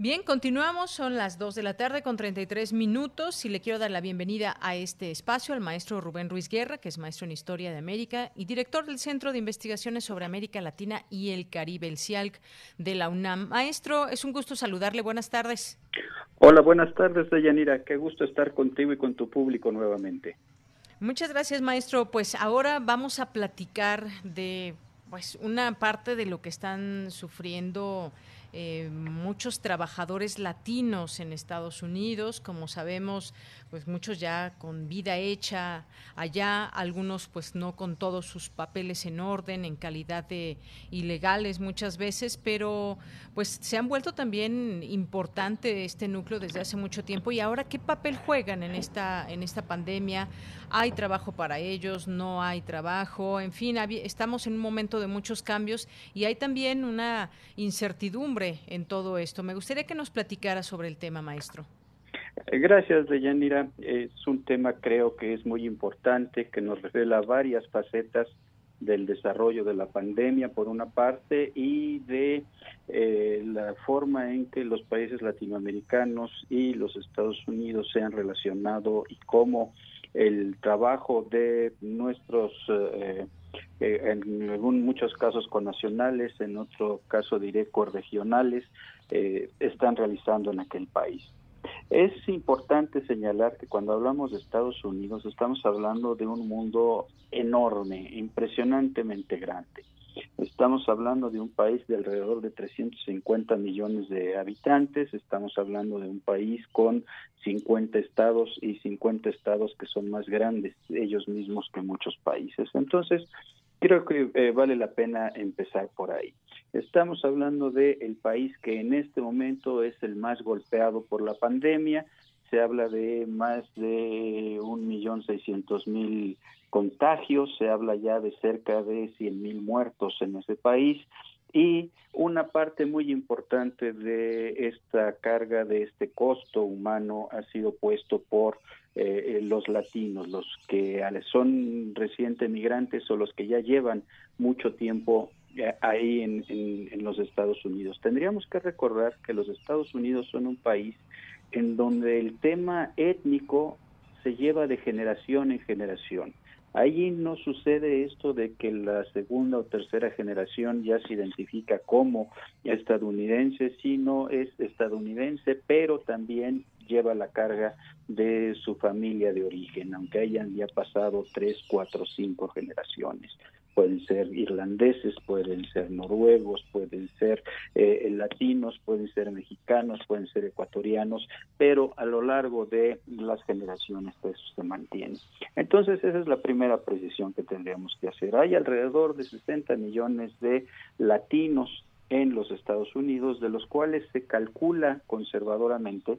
Bien, continuamos, son las 2 de la tarde con 33 minutos y le quiero dar la bienvenida a este espacio al maestro Rubén Ruiz Guerra, que es maestro en Historia de América y director del Centro de Investigaciones sobre América Latina y el Caribe, el CIALC de la UNAM. Maestro, es un gusto saludarle, buenas tardes. Hola, buenas tardes, Deyanira, qué gusto estar contigo y con tu público nuevamente. Muchas gracias, maestro. Pues ahora vamos a platicar de pues una parte de lo que están sufriendo eh, muchos trabajadores latinos en Estados Unidos, como sabemos, pues muchos ya con vida hecha allá, algunos pues no con todos sus papeles en orden, en calidad de ilegales muchas veces, pero pues se han vuelto también importante este núcleo desde hace mucho tiempo y ahora qué papel juegan en esta en esta pandemia? ¿Hay trabajo para ellos? ¿No hay trabajo? En fin, estamos en un momento de muchos cambios y hay también una incertidumbre en todo esto. Me gustaría que nos platicara sobre el tema, maestro. Gracias, Deyanira. Es un tema creo que es muy importante, que nos revela varias facetas del desarrollo de la pandemia, por una parte, y de eh, la forma en que los países latinoamericanos y los Estados Unidos se han relacionado y cómo el trabajo de nuestros eh, eh, en algún, muchos casos con nacionales, en otro caso diré corregionales, eh, están realizando en aquel país. Es importante señalar que cuando hablamos de Estados Unidos estamos hablando de un mundo enorme, impresionantemente grande. Estamos hablando de un país de alrededor de 350 millones de habitantes, estamos hablando de un país con 50 estados y 50 estados que son más grandes ellos mismos que muchos países. Entonces, creo que eh, vale la pena empezar por ahí. Estamos hablando de el país que en este momento es el más golpeado por la pandemia. Se habla de más de un millón seiscientos mil contagios, se habla ya de cerca de 100 mil muertos en ese país y una parte muy importante de esta carga, de este costo humano, ha sido puesto por eh, los latinos, los que son recientes migrantes o los que ya llevan mucho tiempo eh, ahí en, los Estados Unidos. Tendríamos que recordar que los Estados Unidos son un país en donde el tema étnico se lleva de generación en generación. Allí no sucede esto de que la segunda o tercera generación ya se identifica como estadounidense, sino es estadounidense, pero también lleva la carga de su familia de origen, aunque hayan ya pasado tres, cuatro, cinco generaciones pueden ser irlandeses, pueden ser noruegos, pueden ser eh, latinos, pueden ser mexicanos, pueden ser ecuatorianos, pero a lo largo de las generaciones eso se mantiene. Entonces esa es la primera precisión que tendríamos que hacer. Hay alrededor de 60 millones de latinos en los Estados Unidos, de los cuales se calcula conservadoramente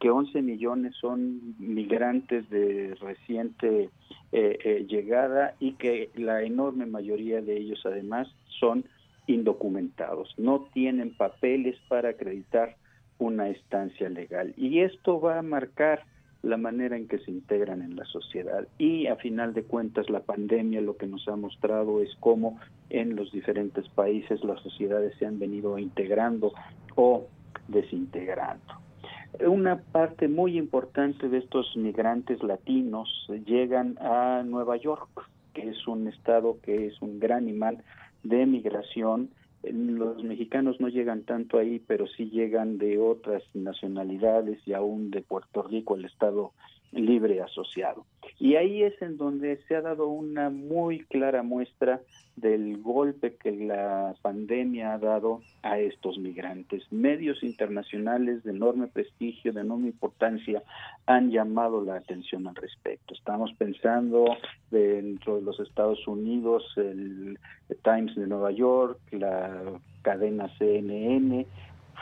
que 11 millones son migrantes de reciente eh, eh, llegada y que la enorme mayoría de ellos además son indocumentados, no tienen papeles para acreditar una estancia legal. Y esto va a marcar la manera en que se integran en la sociedad. Y a final de cuentas la pandemia lo que nos ha mostrado es cómo en los diferentes países las sociedades se han venido integrando o desintegrando. Una parte muy importante de estos migrantes latinos llegan a Nueva York, que es un estado que es un gran imán de migración. Los mexicanos no llegan tanto ahí, pero sí llegan de otras nacionalidades y aún de Puerto Rico, el estado libre asociado. Y ahí es en donde se ha dado una muy clara muestra del golpe que la pandemia ha dado a estos migrantes. Medios internacionales de enorme prestigio, de enorme importancia, han llamado la atención al respecto. Estamos pensando dentro de los Estados Unidos, el Times de Nueva York, la cadena CNN,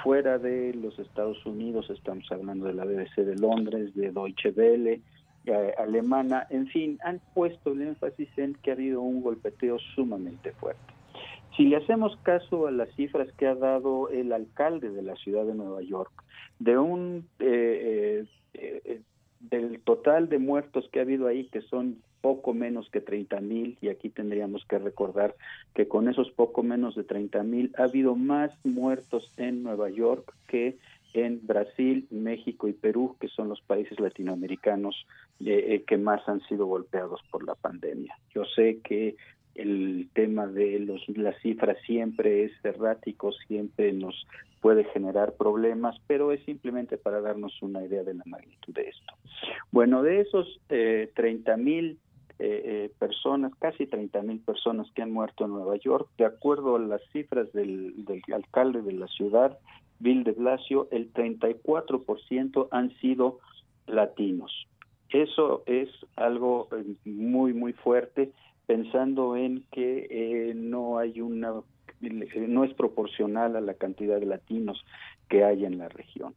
fuera de los Estados Unidos, estamos hablando de la BBC de Londres, de Deutsche Welle, eh, alemana, en fin, han puesto el énfasis en que ha habido un golpeteo sumamente fuerte. Si le hacemos caso a las cifras que ha dado el alcalde de la ciudad de Nueva York, de un eh, eh, del total de muertos que ha habido ahí, que son poco menos que 30 mil, y aquí tendríamos que recordar que con esos poco menos de 30 mil ha habido más muertos en Nueva York que en Brasil, México y Perú, que son los países latinoamericanos eh, eh, que más han sido golpeados por la pandemia. Yo sé que el tema de los, las cifras siempre es errático, siempre nos puede generar problemas, pero es simplemente para darnos una idea de la magnitud de esto. Bueno, de esos eh, 30 mil eh, eh, personas, casi 30 mil personas que han muerto en Nueva York, de acuerdo a las cifras del, del alcalde de la ciudad, Bill de Blasio, el 34% han sido latinos. Eso es algo eh, muy, muy fuerte, pensando en que eh, no hay una, no es proporcional a la cantidad de latinos que hay en la región.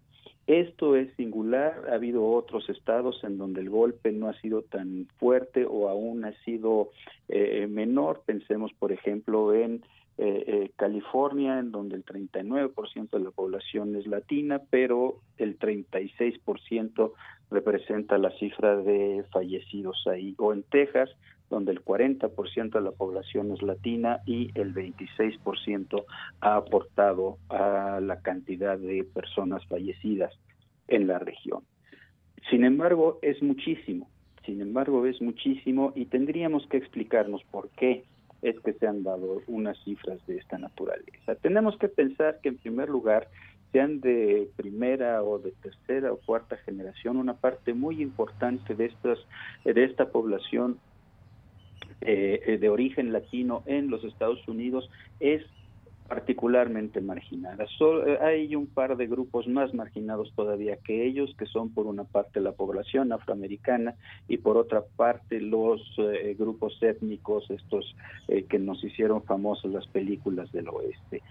Esto es singular, ha habido otros estados en donde el golpe no ha sido tan fuerte o aún ha sido eh, menor. Pensemos, por ejemplo, en eh, eh, California, en donde el 39% de la población es latina, pero el 36% representa la cifra de fallecidos ahí, o en Texas, donde el 40% de la población es latina y el 26% ha aportado a la cantidad de personas fallecidas en la región. Sin embargo, es muchísimo, sin embargo, es muchísimo y tendríamos que explicarnos por qué es que se han dado unas cifras de esta naturaleza. Tenemos que pensar que en primer lugar sean de primera o de tercera o cuarta generación, una parte muy importante de estas de esta población eh, de origen latino en los Estados Unidos es particularmente marginada. Eh, hay un par de grupos más marginados todavía que ellos, que son por una parte la población afroamericana y por otra parte los eh, grupos étnicos, estos que nos hicieron famosos las películas del oeste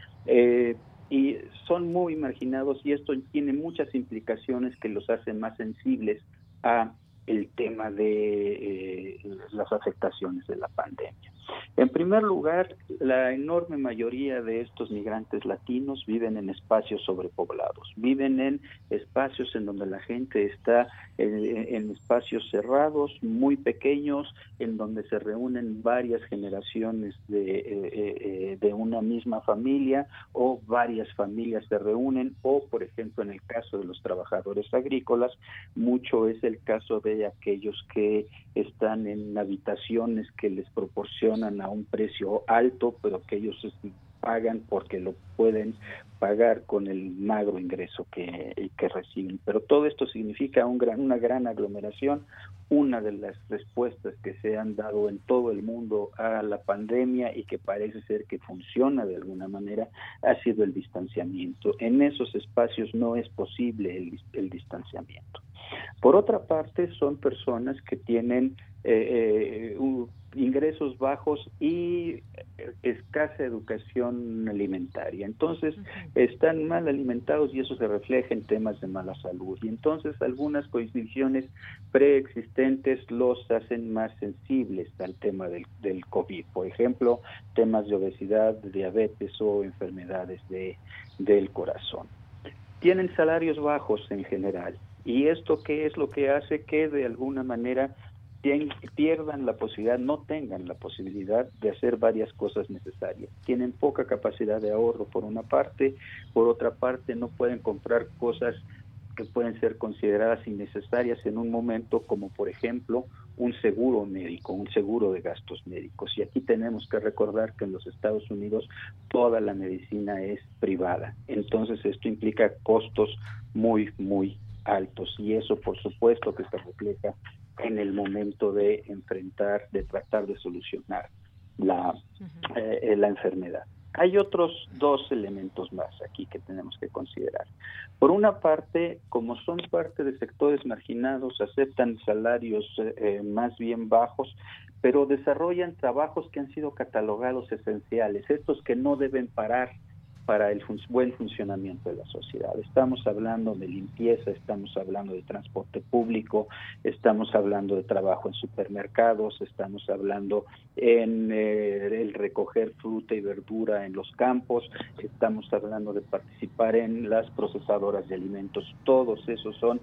y son muy marginados y esto tiene muchas implicaciones que los hacen más sensibles a el tema de eh, las afectaciones de la pandemia. En primer lugar, la enorme mayoría de estos migrantes latinos viven en espacios sobrepoblados, viven en espacios en donde la gente está en, espacios cerrados, muy pequeños, en donde se reúnen varias generaciones de, eh, eh, de una misma familia o varias familias se reúnen o, por ejemplo, en el caso de los trabajadores agrícolas, mucho es el caso de aquellos que están en habitaciones que les proporcionan a un precio alto, pero que ellos pagan porque lo pueden pagar con el magro ingreso que, que reciben. Pero todo esto significa un gran, una gran aglomeración. Una de las respuestas que se han dado en todo el mundo a la pandemia y que parece ser que funciona de alguna manera ha sido el distanciamiento. En esos espacios no es posible el distanciamiento. Por otra parte, son personas que tienen eh, eh, ingresos bajos y escasa educación alimentaria. Entonces, están mal alimentados y eso se refleja en temas de mala salud. Y entonces, algunas condiciones preexistentes los hacen más sensibles al tema del, del COVID. Por ejemplo, temas de obesidad, diabetes o enfermedades de, del corazón. Tienen salarios bajos en general. ¿Y esto qué es lo que hace que de alguna manera pierdan la posibilidad, no tengan la posibilidad de hacer varias cosas necesarias. Tienen poca capacidad de ahorro por una parte, por otra parte no pueden comprar cosas que pueden ser consideradas innecesarias en un momento como por ejemplo un seguro médico, un seguro de gastos médicos. Y aquí tenemos que recordar que en los Estados Unidos toda la medicina es privada. Entonces esto implica costos muy, muy altos y eso por supuesto que se refleja en el momento de enfrentar, de tratar de solucionar la, eh, la enfermedad. Hay otros dos elementos más aquí que tenemos que considerar. Por una parte, como son parte de sectores marginados, aceptan salarios eh, eh, más bien bajos, pero desarrollan trabajos que han sido catalogados esenciales, estos que no deben parar para el buen funcionamiento de la sociedad. Estamos hablando de limpieza, estamos hablando de transporte público, estamos hablando de trabajo en supermercados, estamos hablando en eh, el recoger fruta y verdura en los campos, estamos hablando de participar en las procesadoras de alimentos. Todos esos son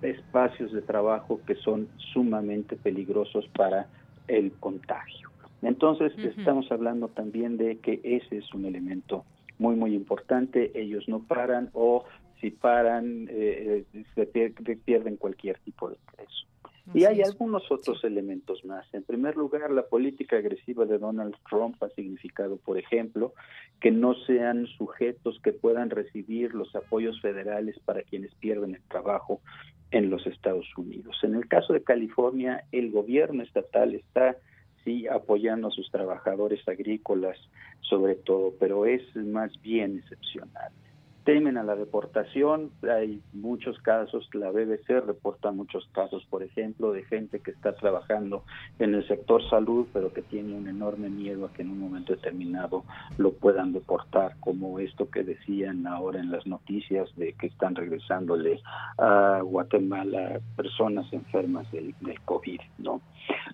espacios de trabajo que son sumamente peligrosos para el contagio. Entonces, estamos hablando también de que ese es un elemento muy, muy importante. Ellos no paran o si paran, eh, eh, se pierden cualquier tipo de ingreso. y hay algunos otros elementos más. En primer lugar, la política agresiva de Donald Trump ha significado, por ejemplo, que no sean sujetos que puedan recibir los apoyos federales para quienes pierden el trabajo en los Estados Unidos. En el caso de California, el gobierno estatal está sí apoyando a sus trabajadores agrícolas sobre todo, pero es más bien excepcional. Temen a la deportación, hay muchos casos, la BBC reporta muchos casos, por ejemplo, de gente que está trabajando en el sector salud, pero que tiene un enorme miedo a que en un momento determinado lo puedan deportar, como esto que decían ahora en las noticias de que están regresándole a Guatemala personas enfermas del, del COVID, ¿no?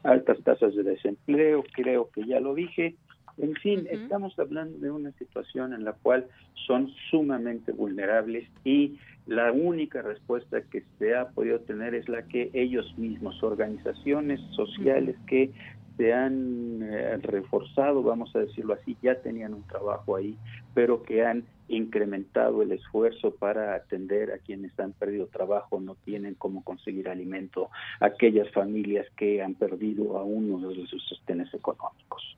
Altas tasas de desempleo, creo que ya lo dije. En fin, estamos hablando de una situación en la cual son sumamente vulnerables y la única respuesta que se ha podido tener es la que ellos mismos, organizaciones sociales que se han eh, reforzado, vamos a decirlo así, ya tenían un trabajo ahí, pero que han incrementado el esfuerzo para atender a quienes han perdido trabajo, no tienen cómo conseguir alimento, aquellas familias que han perdido a uno de sus sostenes económicos.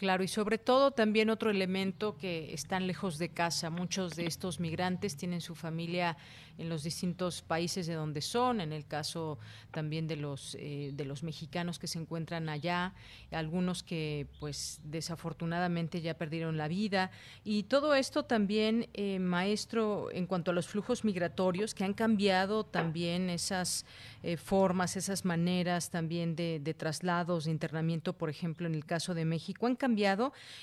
Claro, y sobre todo también otro elemento que están lejos de casa. Muchos de estos migrantes tienen su familia en los distintos países de donde son, en el caso también de los eh, de los mexicanos que se encuentran allá, algunos que pues desafortunadamente ya perdieron la vida y todo esto también eh, maestro en cuanto a los flujos migratorios que han cambiado también esas eh, formas, esas maneras también de, de traslados, de internamiento, por ejemplo en el caso de México han cambiado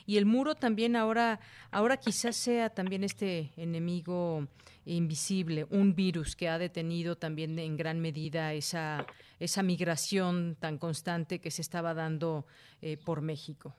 y el muro también ahora ahora quizás sea también este enemigo invisible, un virus que ha detenido también en gran medida esa, esa migración tan constante que se estaba dando eh, por México.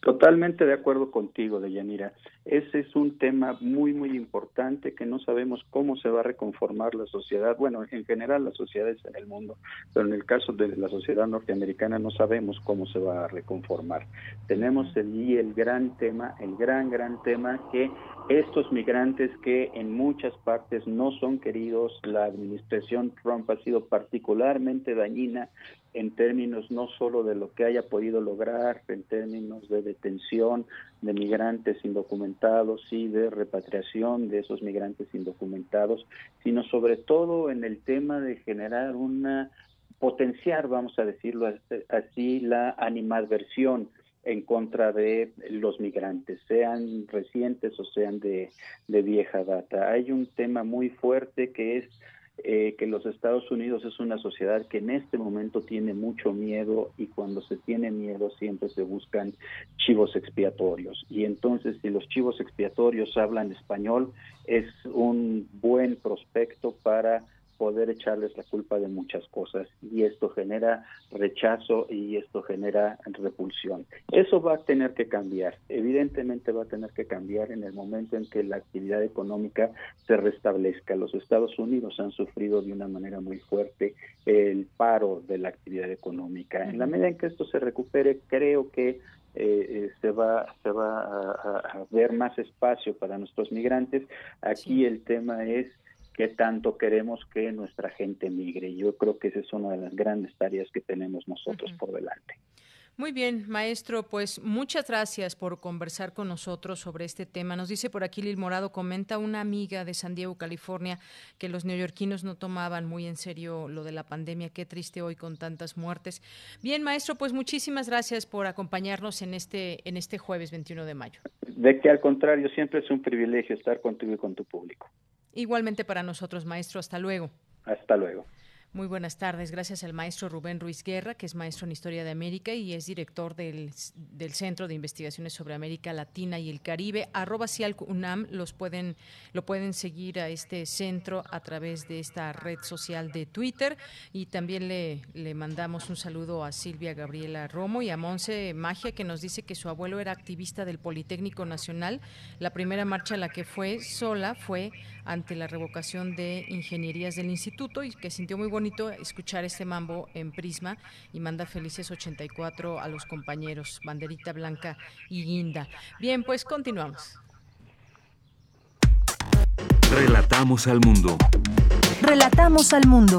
Totalmente de acuerdo contigo, Deyanira. Ese es un tema muy, muy importante que no sabemos cómo se va a reconformar la sociedad. Bueno, en general las sociedades en el mundo, pero en el caso de la sociedad norteamericana no sabemos cómo se va a reconformar. Tenemos allí el gran tema, el gran, gran tema que estos migrantes que en muchas partes no son queridos, la administración Trump ha sido particularmente dañina en términos no solo de lo que haya podido lograr, en términos de detención de migrantes indocumentados y de repatriación de esos migrantes indocumentados, sino sobre todo en el tema de generar una potenciar, vamos a decirlo así, la animadversión en contra de los migrantes, sean recientes o sean de, de vieja data. Hay un tema muy fuerte que es eh, que los Estados Unidos es una sociedad que en este momento tiene mucho miedo y cuando se tiene miedo siempre se buscan chivos expiatorios. Y entonces si los chivos expiatorios hablan español es un buen prospecto para poder echarles la culpa de muchas cosas y esto genera rechazo y esto genera repulsión. Eso va a tener que cambiar, evidentemente va a tener que cambiar en el momento en que la actividad económica se restablezca. Los Estados Unidos han sufrido de una manera muy fuerte el paro de la actividad económica. En la medida en que esto se recupere, creo que eh, eh, se va se va a, a, ver más espacio para nuestros migrantes. Aquí el tema es qué tanto queremos que nuestra gente migre. Yo creo que esa es una de las grandes tareas que tenemos nosotros por delante. Muy bien, maestro, pues muchas gracias por conversar con nosotros sobre este tema. Nos dice por aquí Lil Morado, comenta una amiga de San Diego, California, que los neoyorquinos no tomaban muy en serio lo de la pandemia. Qué triste hoy con tantas muertes. Bien, maestro, pues muchísimas gracias por acompañarnos en este, en este jueves 21 de mayo. De que al contrario, siempre es un privilegio estar contigo y con tu público. Igualmente para nosotros, maestro. Hasta luego. Hasta luego. Muy buenas tardes. Gracias al maestro Rubén Ruiz Guerra, que es maestro en Historia de América y es director del, Centro de Investigaciones sobre América Latina y el Caribe. Arroba UNAM los pueden, lo pueden seguir a este centro a través de esta red social de Twitter. Y también le, le mandamos un saludo a Silvia Gabriela Romo y a Monse Magia, que nos dice que su abuelo era activista del Politécnico Nacional. La primera marcha a la que fue sola fue ante la revocación de ingenierías del instituto y que sintió muy bonito escuchar este mambo en Prisma y manda felices 84 a los compañeros, banderita blanca y guinda. Bien, pues continuamos. Relatamos al mundo. Relatamos al mundo.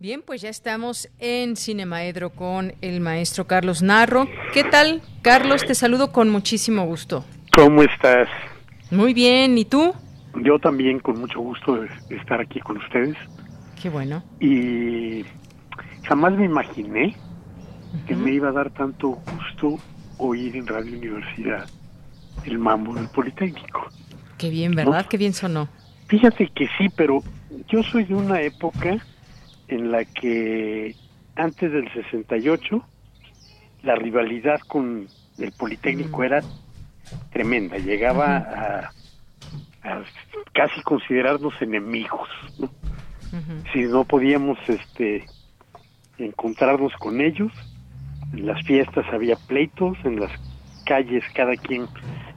Bien, pues ya estamos en Cinemaedro con el maestro Carlos Narro. ¿Qué tal, Carlos? Te saludo con muchísimo gusto. ¿Cómo estás? Muy bien, ¿y tú? Yo también con mucho gusto de estar aquí con ustedes. Qué bueno. Y jamás me imaginé que me iba a dar tanto gusto oír en Radio Universidad el mambo del Politécnico. Qué bien, ¿verdad? Qué bien sonó. Fíjate que sí, pero yo soy de una época en la que antes del 68 la rivalidad con el Politécnico era tremenda, llegaba a, casi considerarnos enemigos, Si no podíamos este encontrarnos con ellos, en las fiestas había pleitos, en las calles cada quien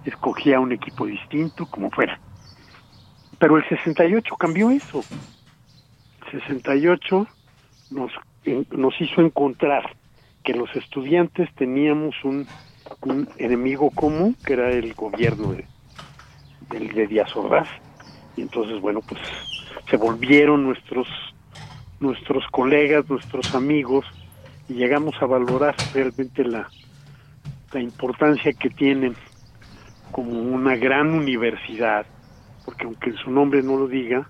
escogía un equipo distinto, como fuera. Pero el 68 cambió eso. 68 nos, nos hizo encontrar que los estudiantes teníamos un, enemigo común, que era el gobierno de, de, Díaz Ordaz. Y entonces, bueno, pues se volvieron nuestros, nuestros colegas, nuestros amigos, y llegamos a valorar realmente la, la importancia que tienen como una gran universidad, porque aunque en su nombre no lo diga,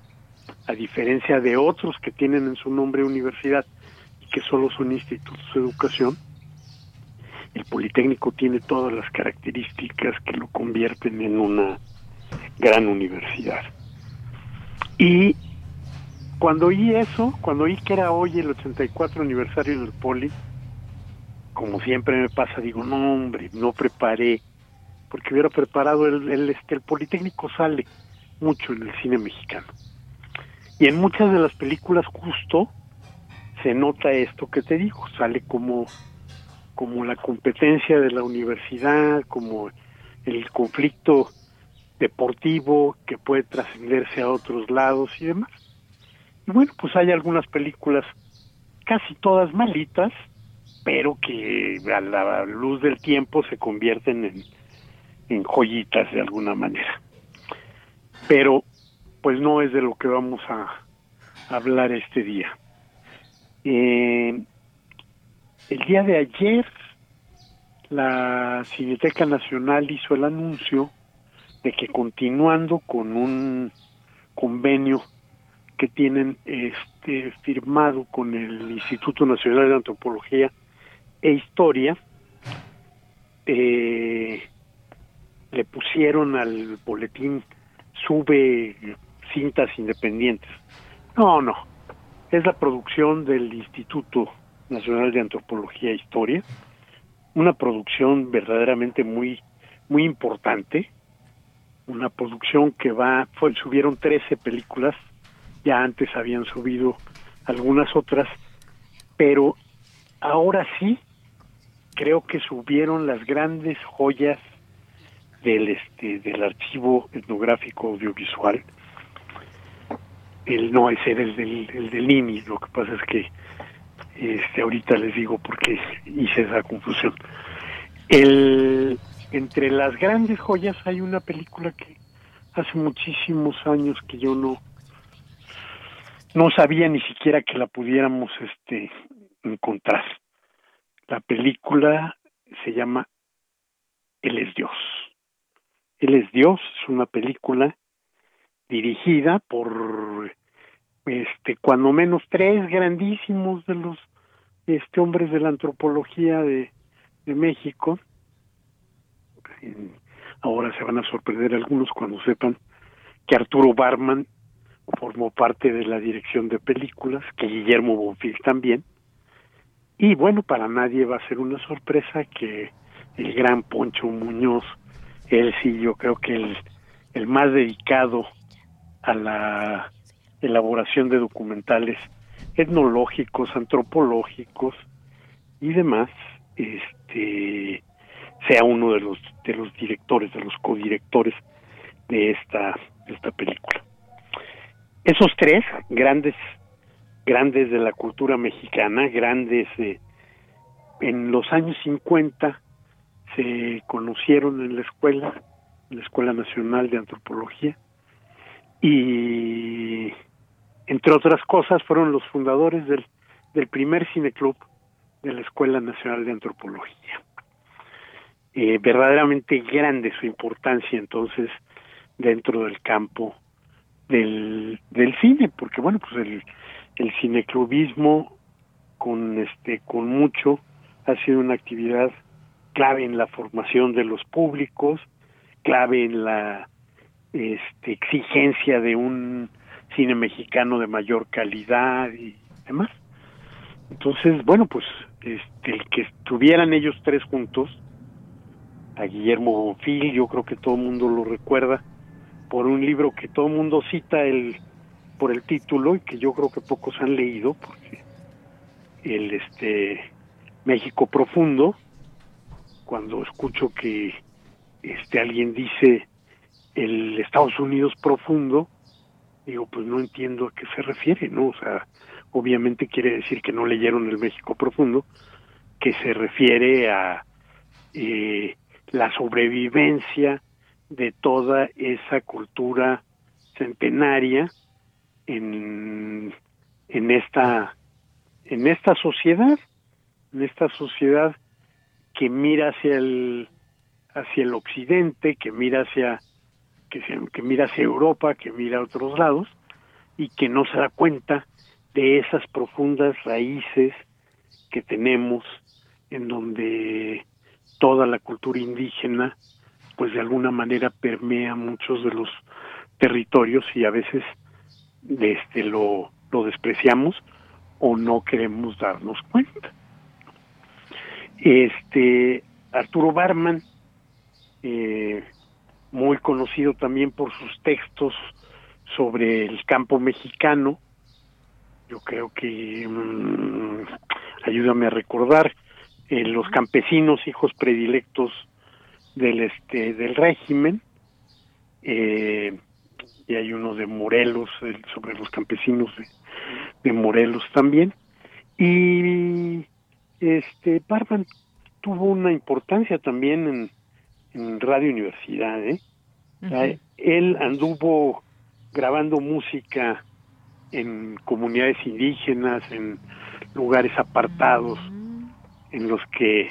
a diferencia de otros que tienen en su nombre universidad y que solo son institutos de educación, el Politécnico tiene todas las características que lo convierten en una gran universidad. Y cuando oí eso, cuando oí que era hoy el 84 aniversario del Poli, como siempre me pasa, digo, no hombre, no preparé, porque hubiera preparado el, este, el Politécnico sale mucho en el cine mexicano. Y en muchas de las películas justo se nota esto que te digo, sale como, como la competencia de la universidad, como el conflicto deportivo que puede trascenderse a otros lados y demás. Y bueno, pues hay algunas películas, casi todas malitas, pero que a la luz del tiempo se convierten en, en joyitas de alguna manera. Pero pues no es de lo que vamos a hablar este día. Eh, el día de ayer la Cineteca Nacional hizo el anuncio de que continuando con un convenio que tienen este firmado con el Instituto Nacional de Antropología e Historia, eh, le pusieron al boletín sube cintas independientes. No, no. Es la producción del Instituto Nacional de Antropología e Historia, una producción verdaderamente muy muy importante, una producción que va, fue, subieron 13 películas, ya antes habían subido algunas otras, pero ahora sí creo que subieron las grandes joyas del este del archivo etnográfico audiovisual el no ese era el del, el del INI lo que pasa es que este ahorita les digo porque hice esa confusión. El entre las grandes joyas hay una película que hace muchísimos años que yo no no sabía ni siquiera que la pudiéramos este encontrar. La película se llama Él es Dios. Él es Dios, es una película dirigida por este cuando menos tres grandísimos de los este hombres de la antropología de, de México. Ahora se van a sorprender algunos cuando sepan que Arturo Barman formó parte de la dirección de películas, que Guillermo Bonfil también. Y bueno, para nadie va a ser una sorpresa que el gran Poncho Muñoz él sí, yo creo que el, el más dedicado a la elaboración de documentales etnológicos, antropológicos y demás, este sea uno de los de los directores, de los codirectores de esta de esta película. Esos tres grandes grandes de la cultura mexicana, grandes eh, en los años 50 se conocieron en la escuela, en la Escuela Nacional de Antropología, y entre otras cosas fueron los fundadores del, del primer cineclub de la Escuela Nacional de Antropología. Eh, verdaderamente grande su importancia entonces dentro del campo del, del cine, porque bueno, pues el, el cineclubismo con este con mucho ha sido una actividad clave en la formación de los públicos, clave en la este, exigencia de un cine mexicano de mayor calidad y demás. Entonces, bueno, pues este, el que estuvieran ellos tres juntos, a Guillermo Bonfil, yo creo que todo el mundo lo recuerda, por un libro que todo el mundo cita el, por el título y que yo creo que pocos han leído, porque el este México Profundo, cuando escucho que este alguien dice el Estados Unidos profundo, digo, pues no entiendo a qué se refiere, ¿no? O sea, obviamente quiere decir que no leyeron el México profundo, que se refiere a eh, la sobrevivencia de toda esa cultura centenaria en, en esta en esta sociedad, en esta sociedad que mira hacia el hacia el occidente, que mira hacia que, que mira hacia Europa, que mira a otros lados y que no se da cuenta de esas profundas raíces que tenemos en donde toda la cultura indígena pues de alguna manera permea muchos de los territorios y a veces este lo, lo despreciamos o no queremos darnos cuenta. Este Arturo Barman, eh, muy conocido también por sus textos sobre el campo mexicano, yo creo que mm, ayúdame a recordar eh, los campesinos hijos predilectos del este del régimen eh, y hay uno de Morelos sobre los campesinos de, de Morelos también. Y este Barban tuvo una importancia también en, Radio Universidad, ¿eh? Él anduvo grabando música en comunidades indígenas, en lugares apartados, en los que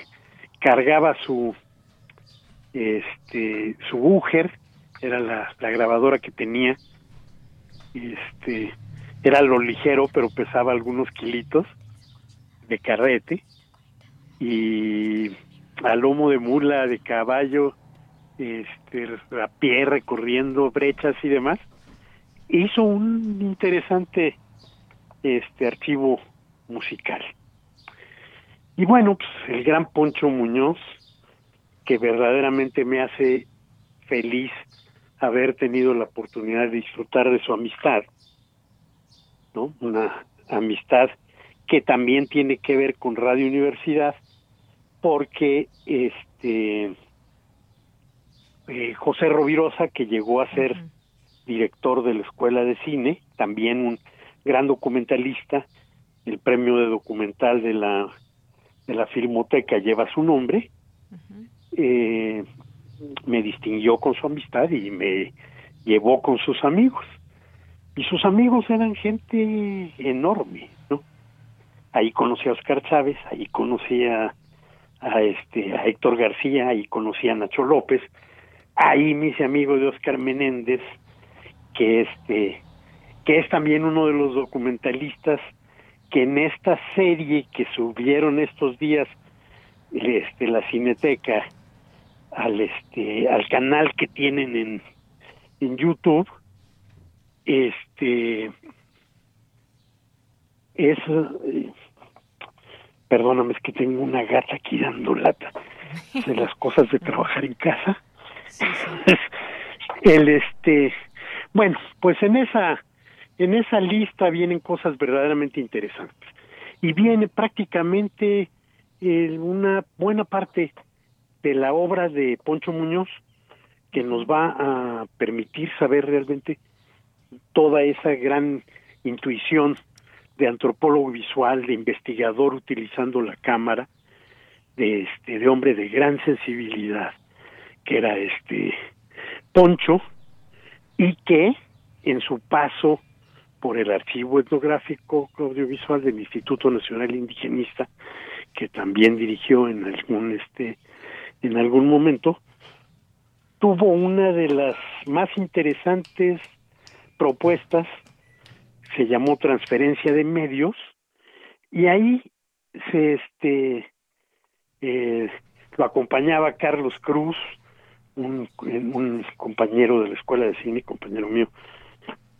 cargaba su este su Bucher, era la, la grabadora que tenía, este era lo ligero pero pesaba algunos kilitos de carrete y a lomo de mula, de caballo, este, a pie recorriendo brechas y demás, hizo un interesante este archivo musical. Y bueno, pues el gran Poncho Muñoz, que verdaderamente me hace feliz haber tenido la oportunidad de disfrutar de su amistad, ¿no? Una amistad que también tiene que ver con Radio Universidad, porque este eh, José Rovirosa, que llegó a ser director de la Escuela de Cine, también un gran documentalista, el premio de documental de la de la Filmoteca lleva su nombre, eh, me distinguió con su amistad y me llevó con sus amigos. Y sus amigos eran gente enorme, ¿no? Ahí conocí a Oscar Chávez, ahí conocí a, este, a Héctor García, ahí conocí a Nacho López, ahí me hice amigo de Oscar Menéndez, que este que es también uno de los documentalistas que en esta serie que subieron estos días este la Cineteca al este al canal que tienen en en YouTube este es perdóname es que tengo una gata aquí dando lata de las cosas de trabajar en casa. El este bueno pues en esa en esa lista vienen cosas verdaderamente interesantes. Y viene prácticamente eh, una buena parte de la obra de Poncho Muñoz que nos va a permitir saber realmente toda esa gran intuición de antropólogo visual, de investigador utilizando la cámara, de este, de hombre de gran sensibilidad, que era este Poncho, y que en su paso por el archivo etnográfico audiovisual del Instituto Nacional Indigenista, que también dirigió en algún este en algún momento, tuvo una de las más interesantes propuestas, se llamó transferencia de medios, y ahí se este eh, lo acompañaba Carlos Cruz, un, un compañero de la escuela de cine, compañero mío,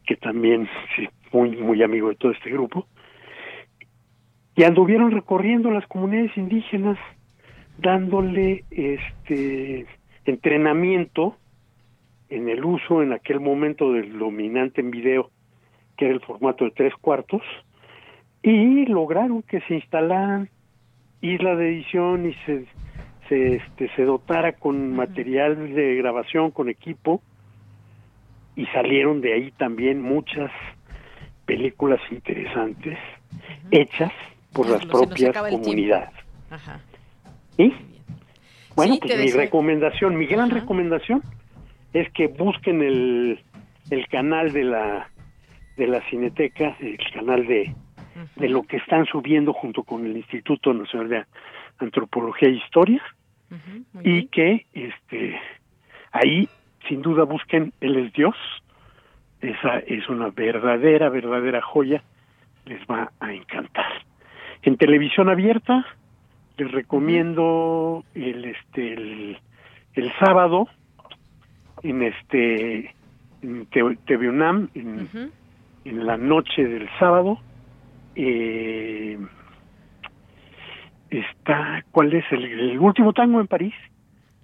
que también sí, muy muy amigo de todo este grupo, y anduvieron recorriendo las comunidades indígenas dándole este entrenamiento en el uso en aquel momento del dominante en video que era el formato de tres cuartos y lograron que se instalaran isla de edición y se se, este, se dotara con material de grabación con equipo y salieron de ahí también muchas películas interesantes hechas por las propias comunidades. ¿Y? Bueno, pues mi recomendación, mi gran recomendación es que busquen el, el canal de la de la Cineteca, el canal de, de lo que están subiendo junto con el Instituto Nacional de Antropología e Historia y que este ahí sin duda busquen Él es Dios, esa es una verdadera, verdadera joya, les va a encantar. En televisión abierta, les recomiendo el este el, sábado en este en TV UNAM en, en la noche del sábado eh, está cuál es el, último tango en París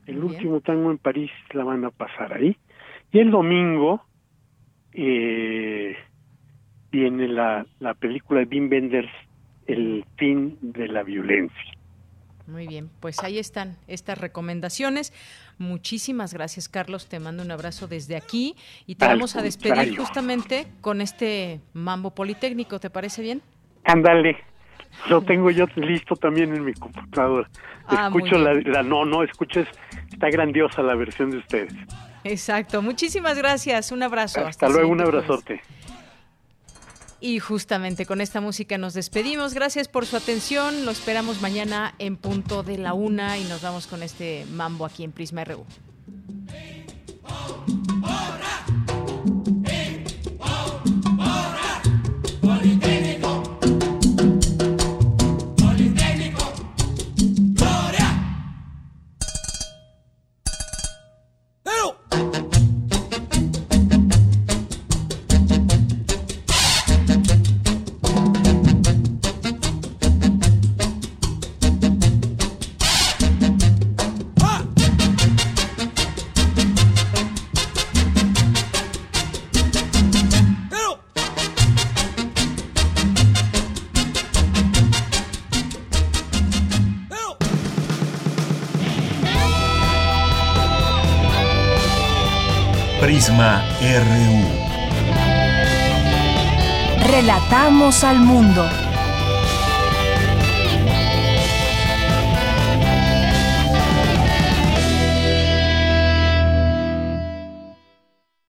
el último tango en París la van a pasar ahí. Y el domingo eh, viene la, la película de Wim Wenders el fin de la violencia muy bien, pues ahí están estas recomendaciones. Muchísimas gracias, Carlos. Te mando un abrazo desde aquí y te vamos a despedir justamente con este mambo politécnico. ¿Te parece bien? Ándale. Lo tengo yo listo también en mi computadora. Ah, escucho la, no, no, escuches, está grandiosa la versión de ustedes. Exacto. Muchísimas gracias. Un abrazo. Hasta, luego, un abrazote. Y justamente con esta música nos despedimos. Gracias por su atención. Lo esperamos mañana en punto de la una y nos vamos con este mambo aquí en Prisma RU. Al mundo.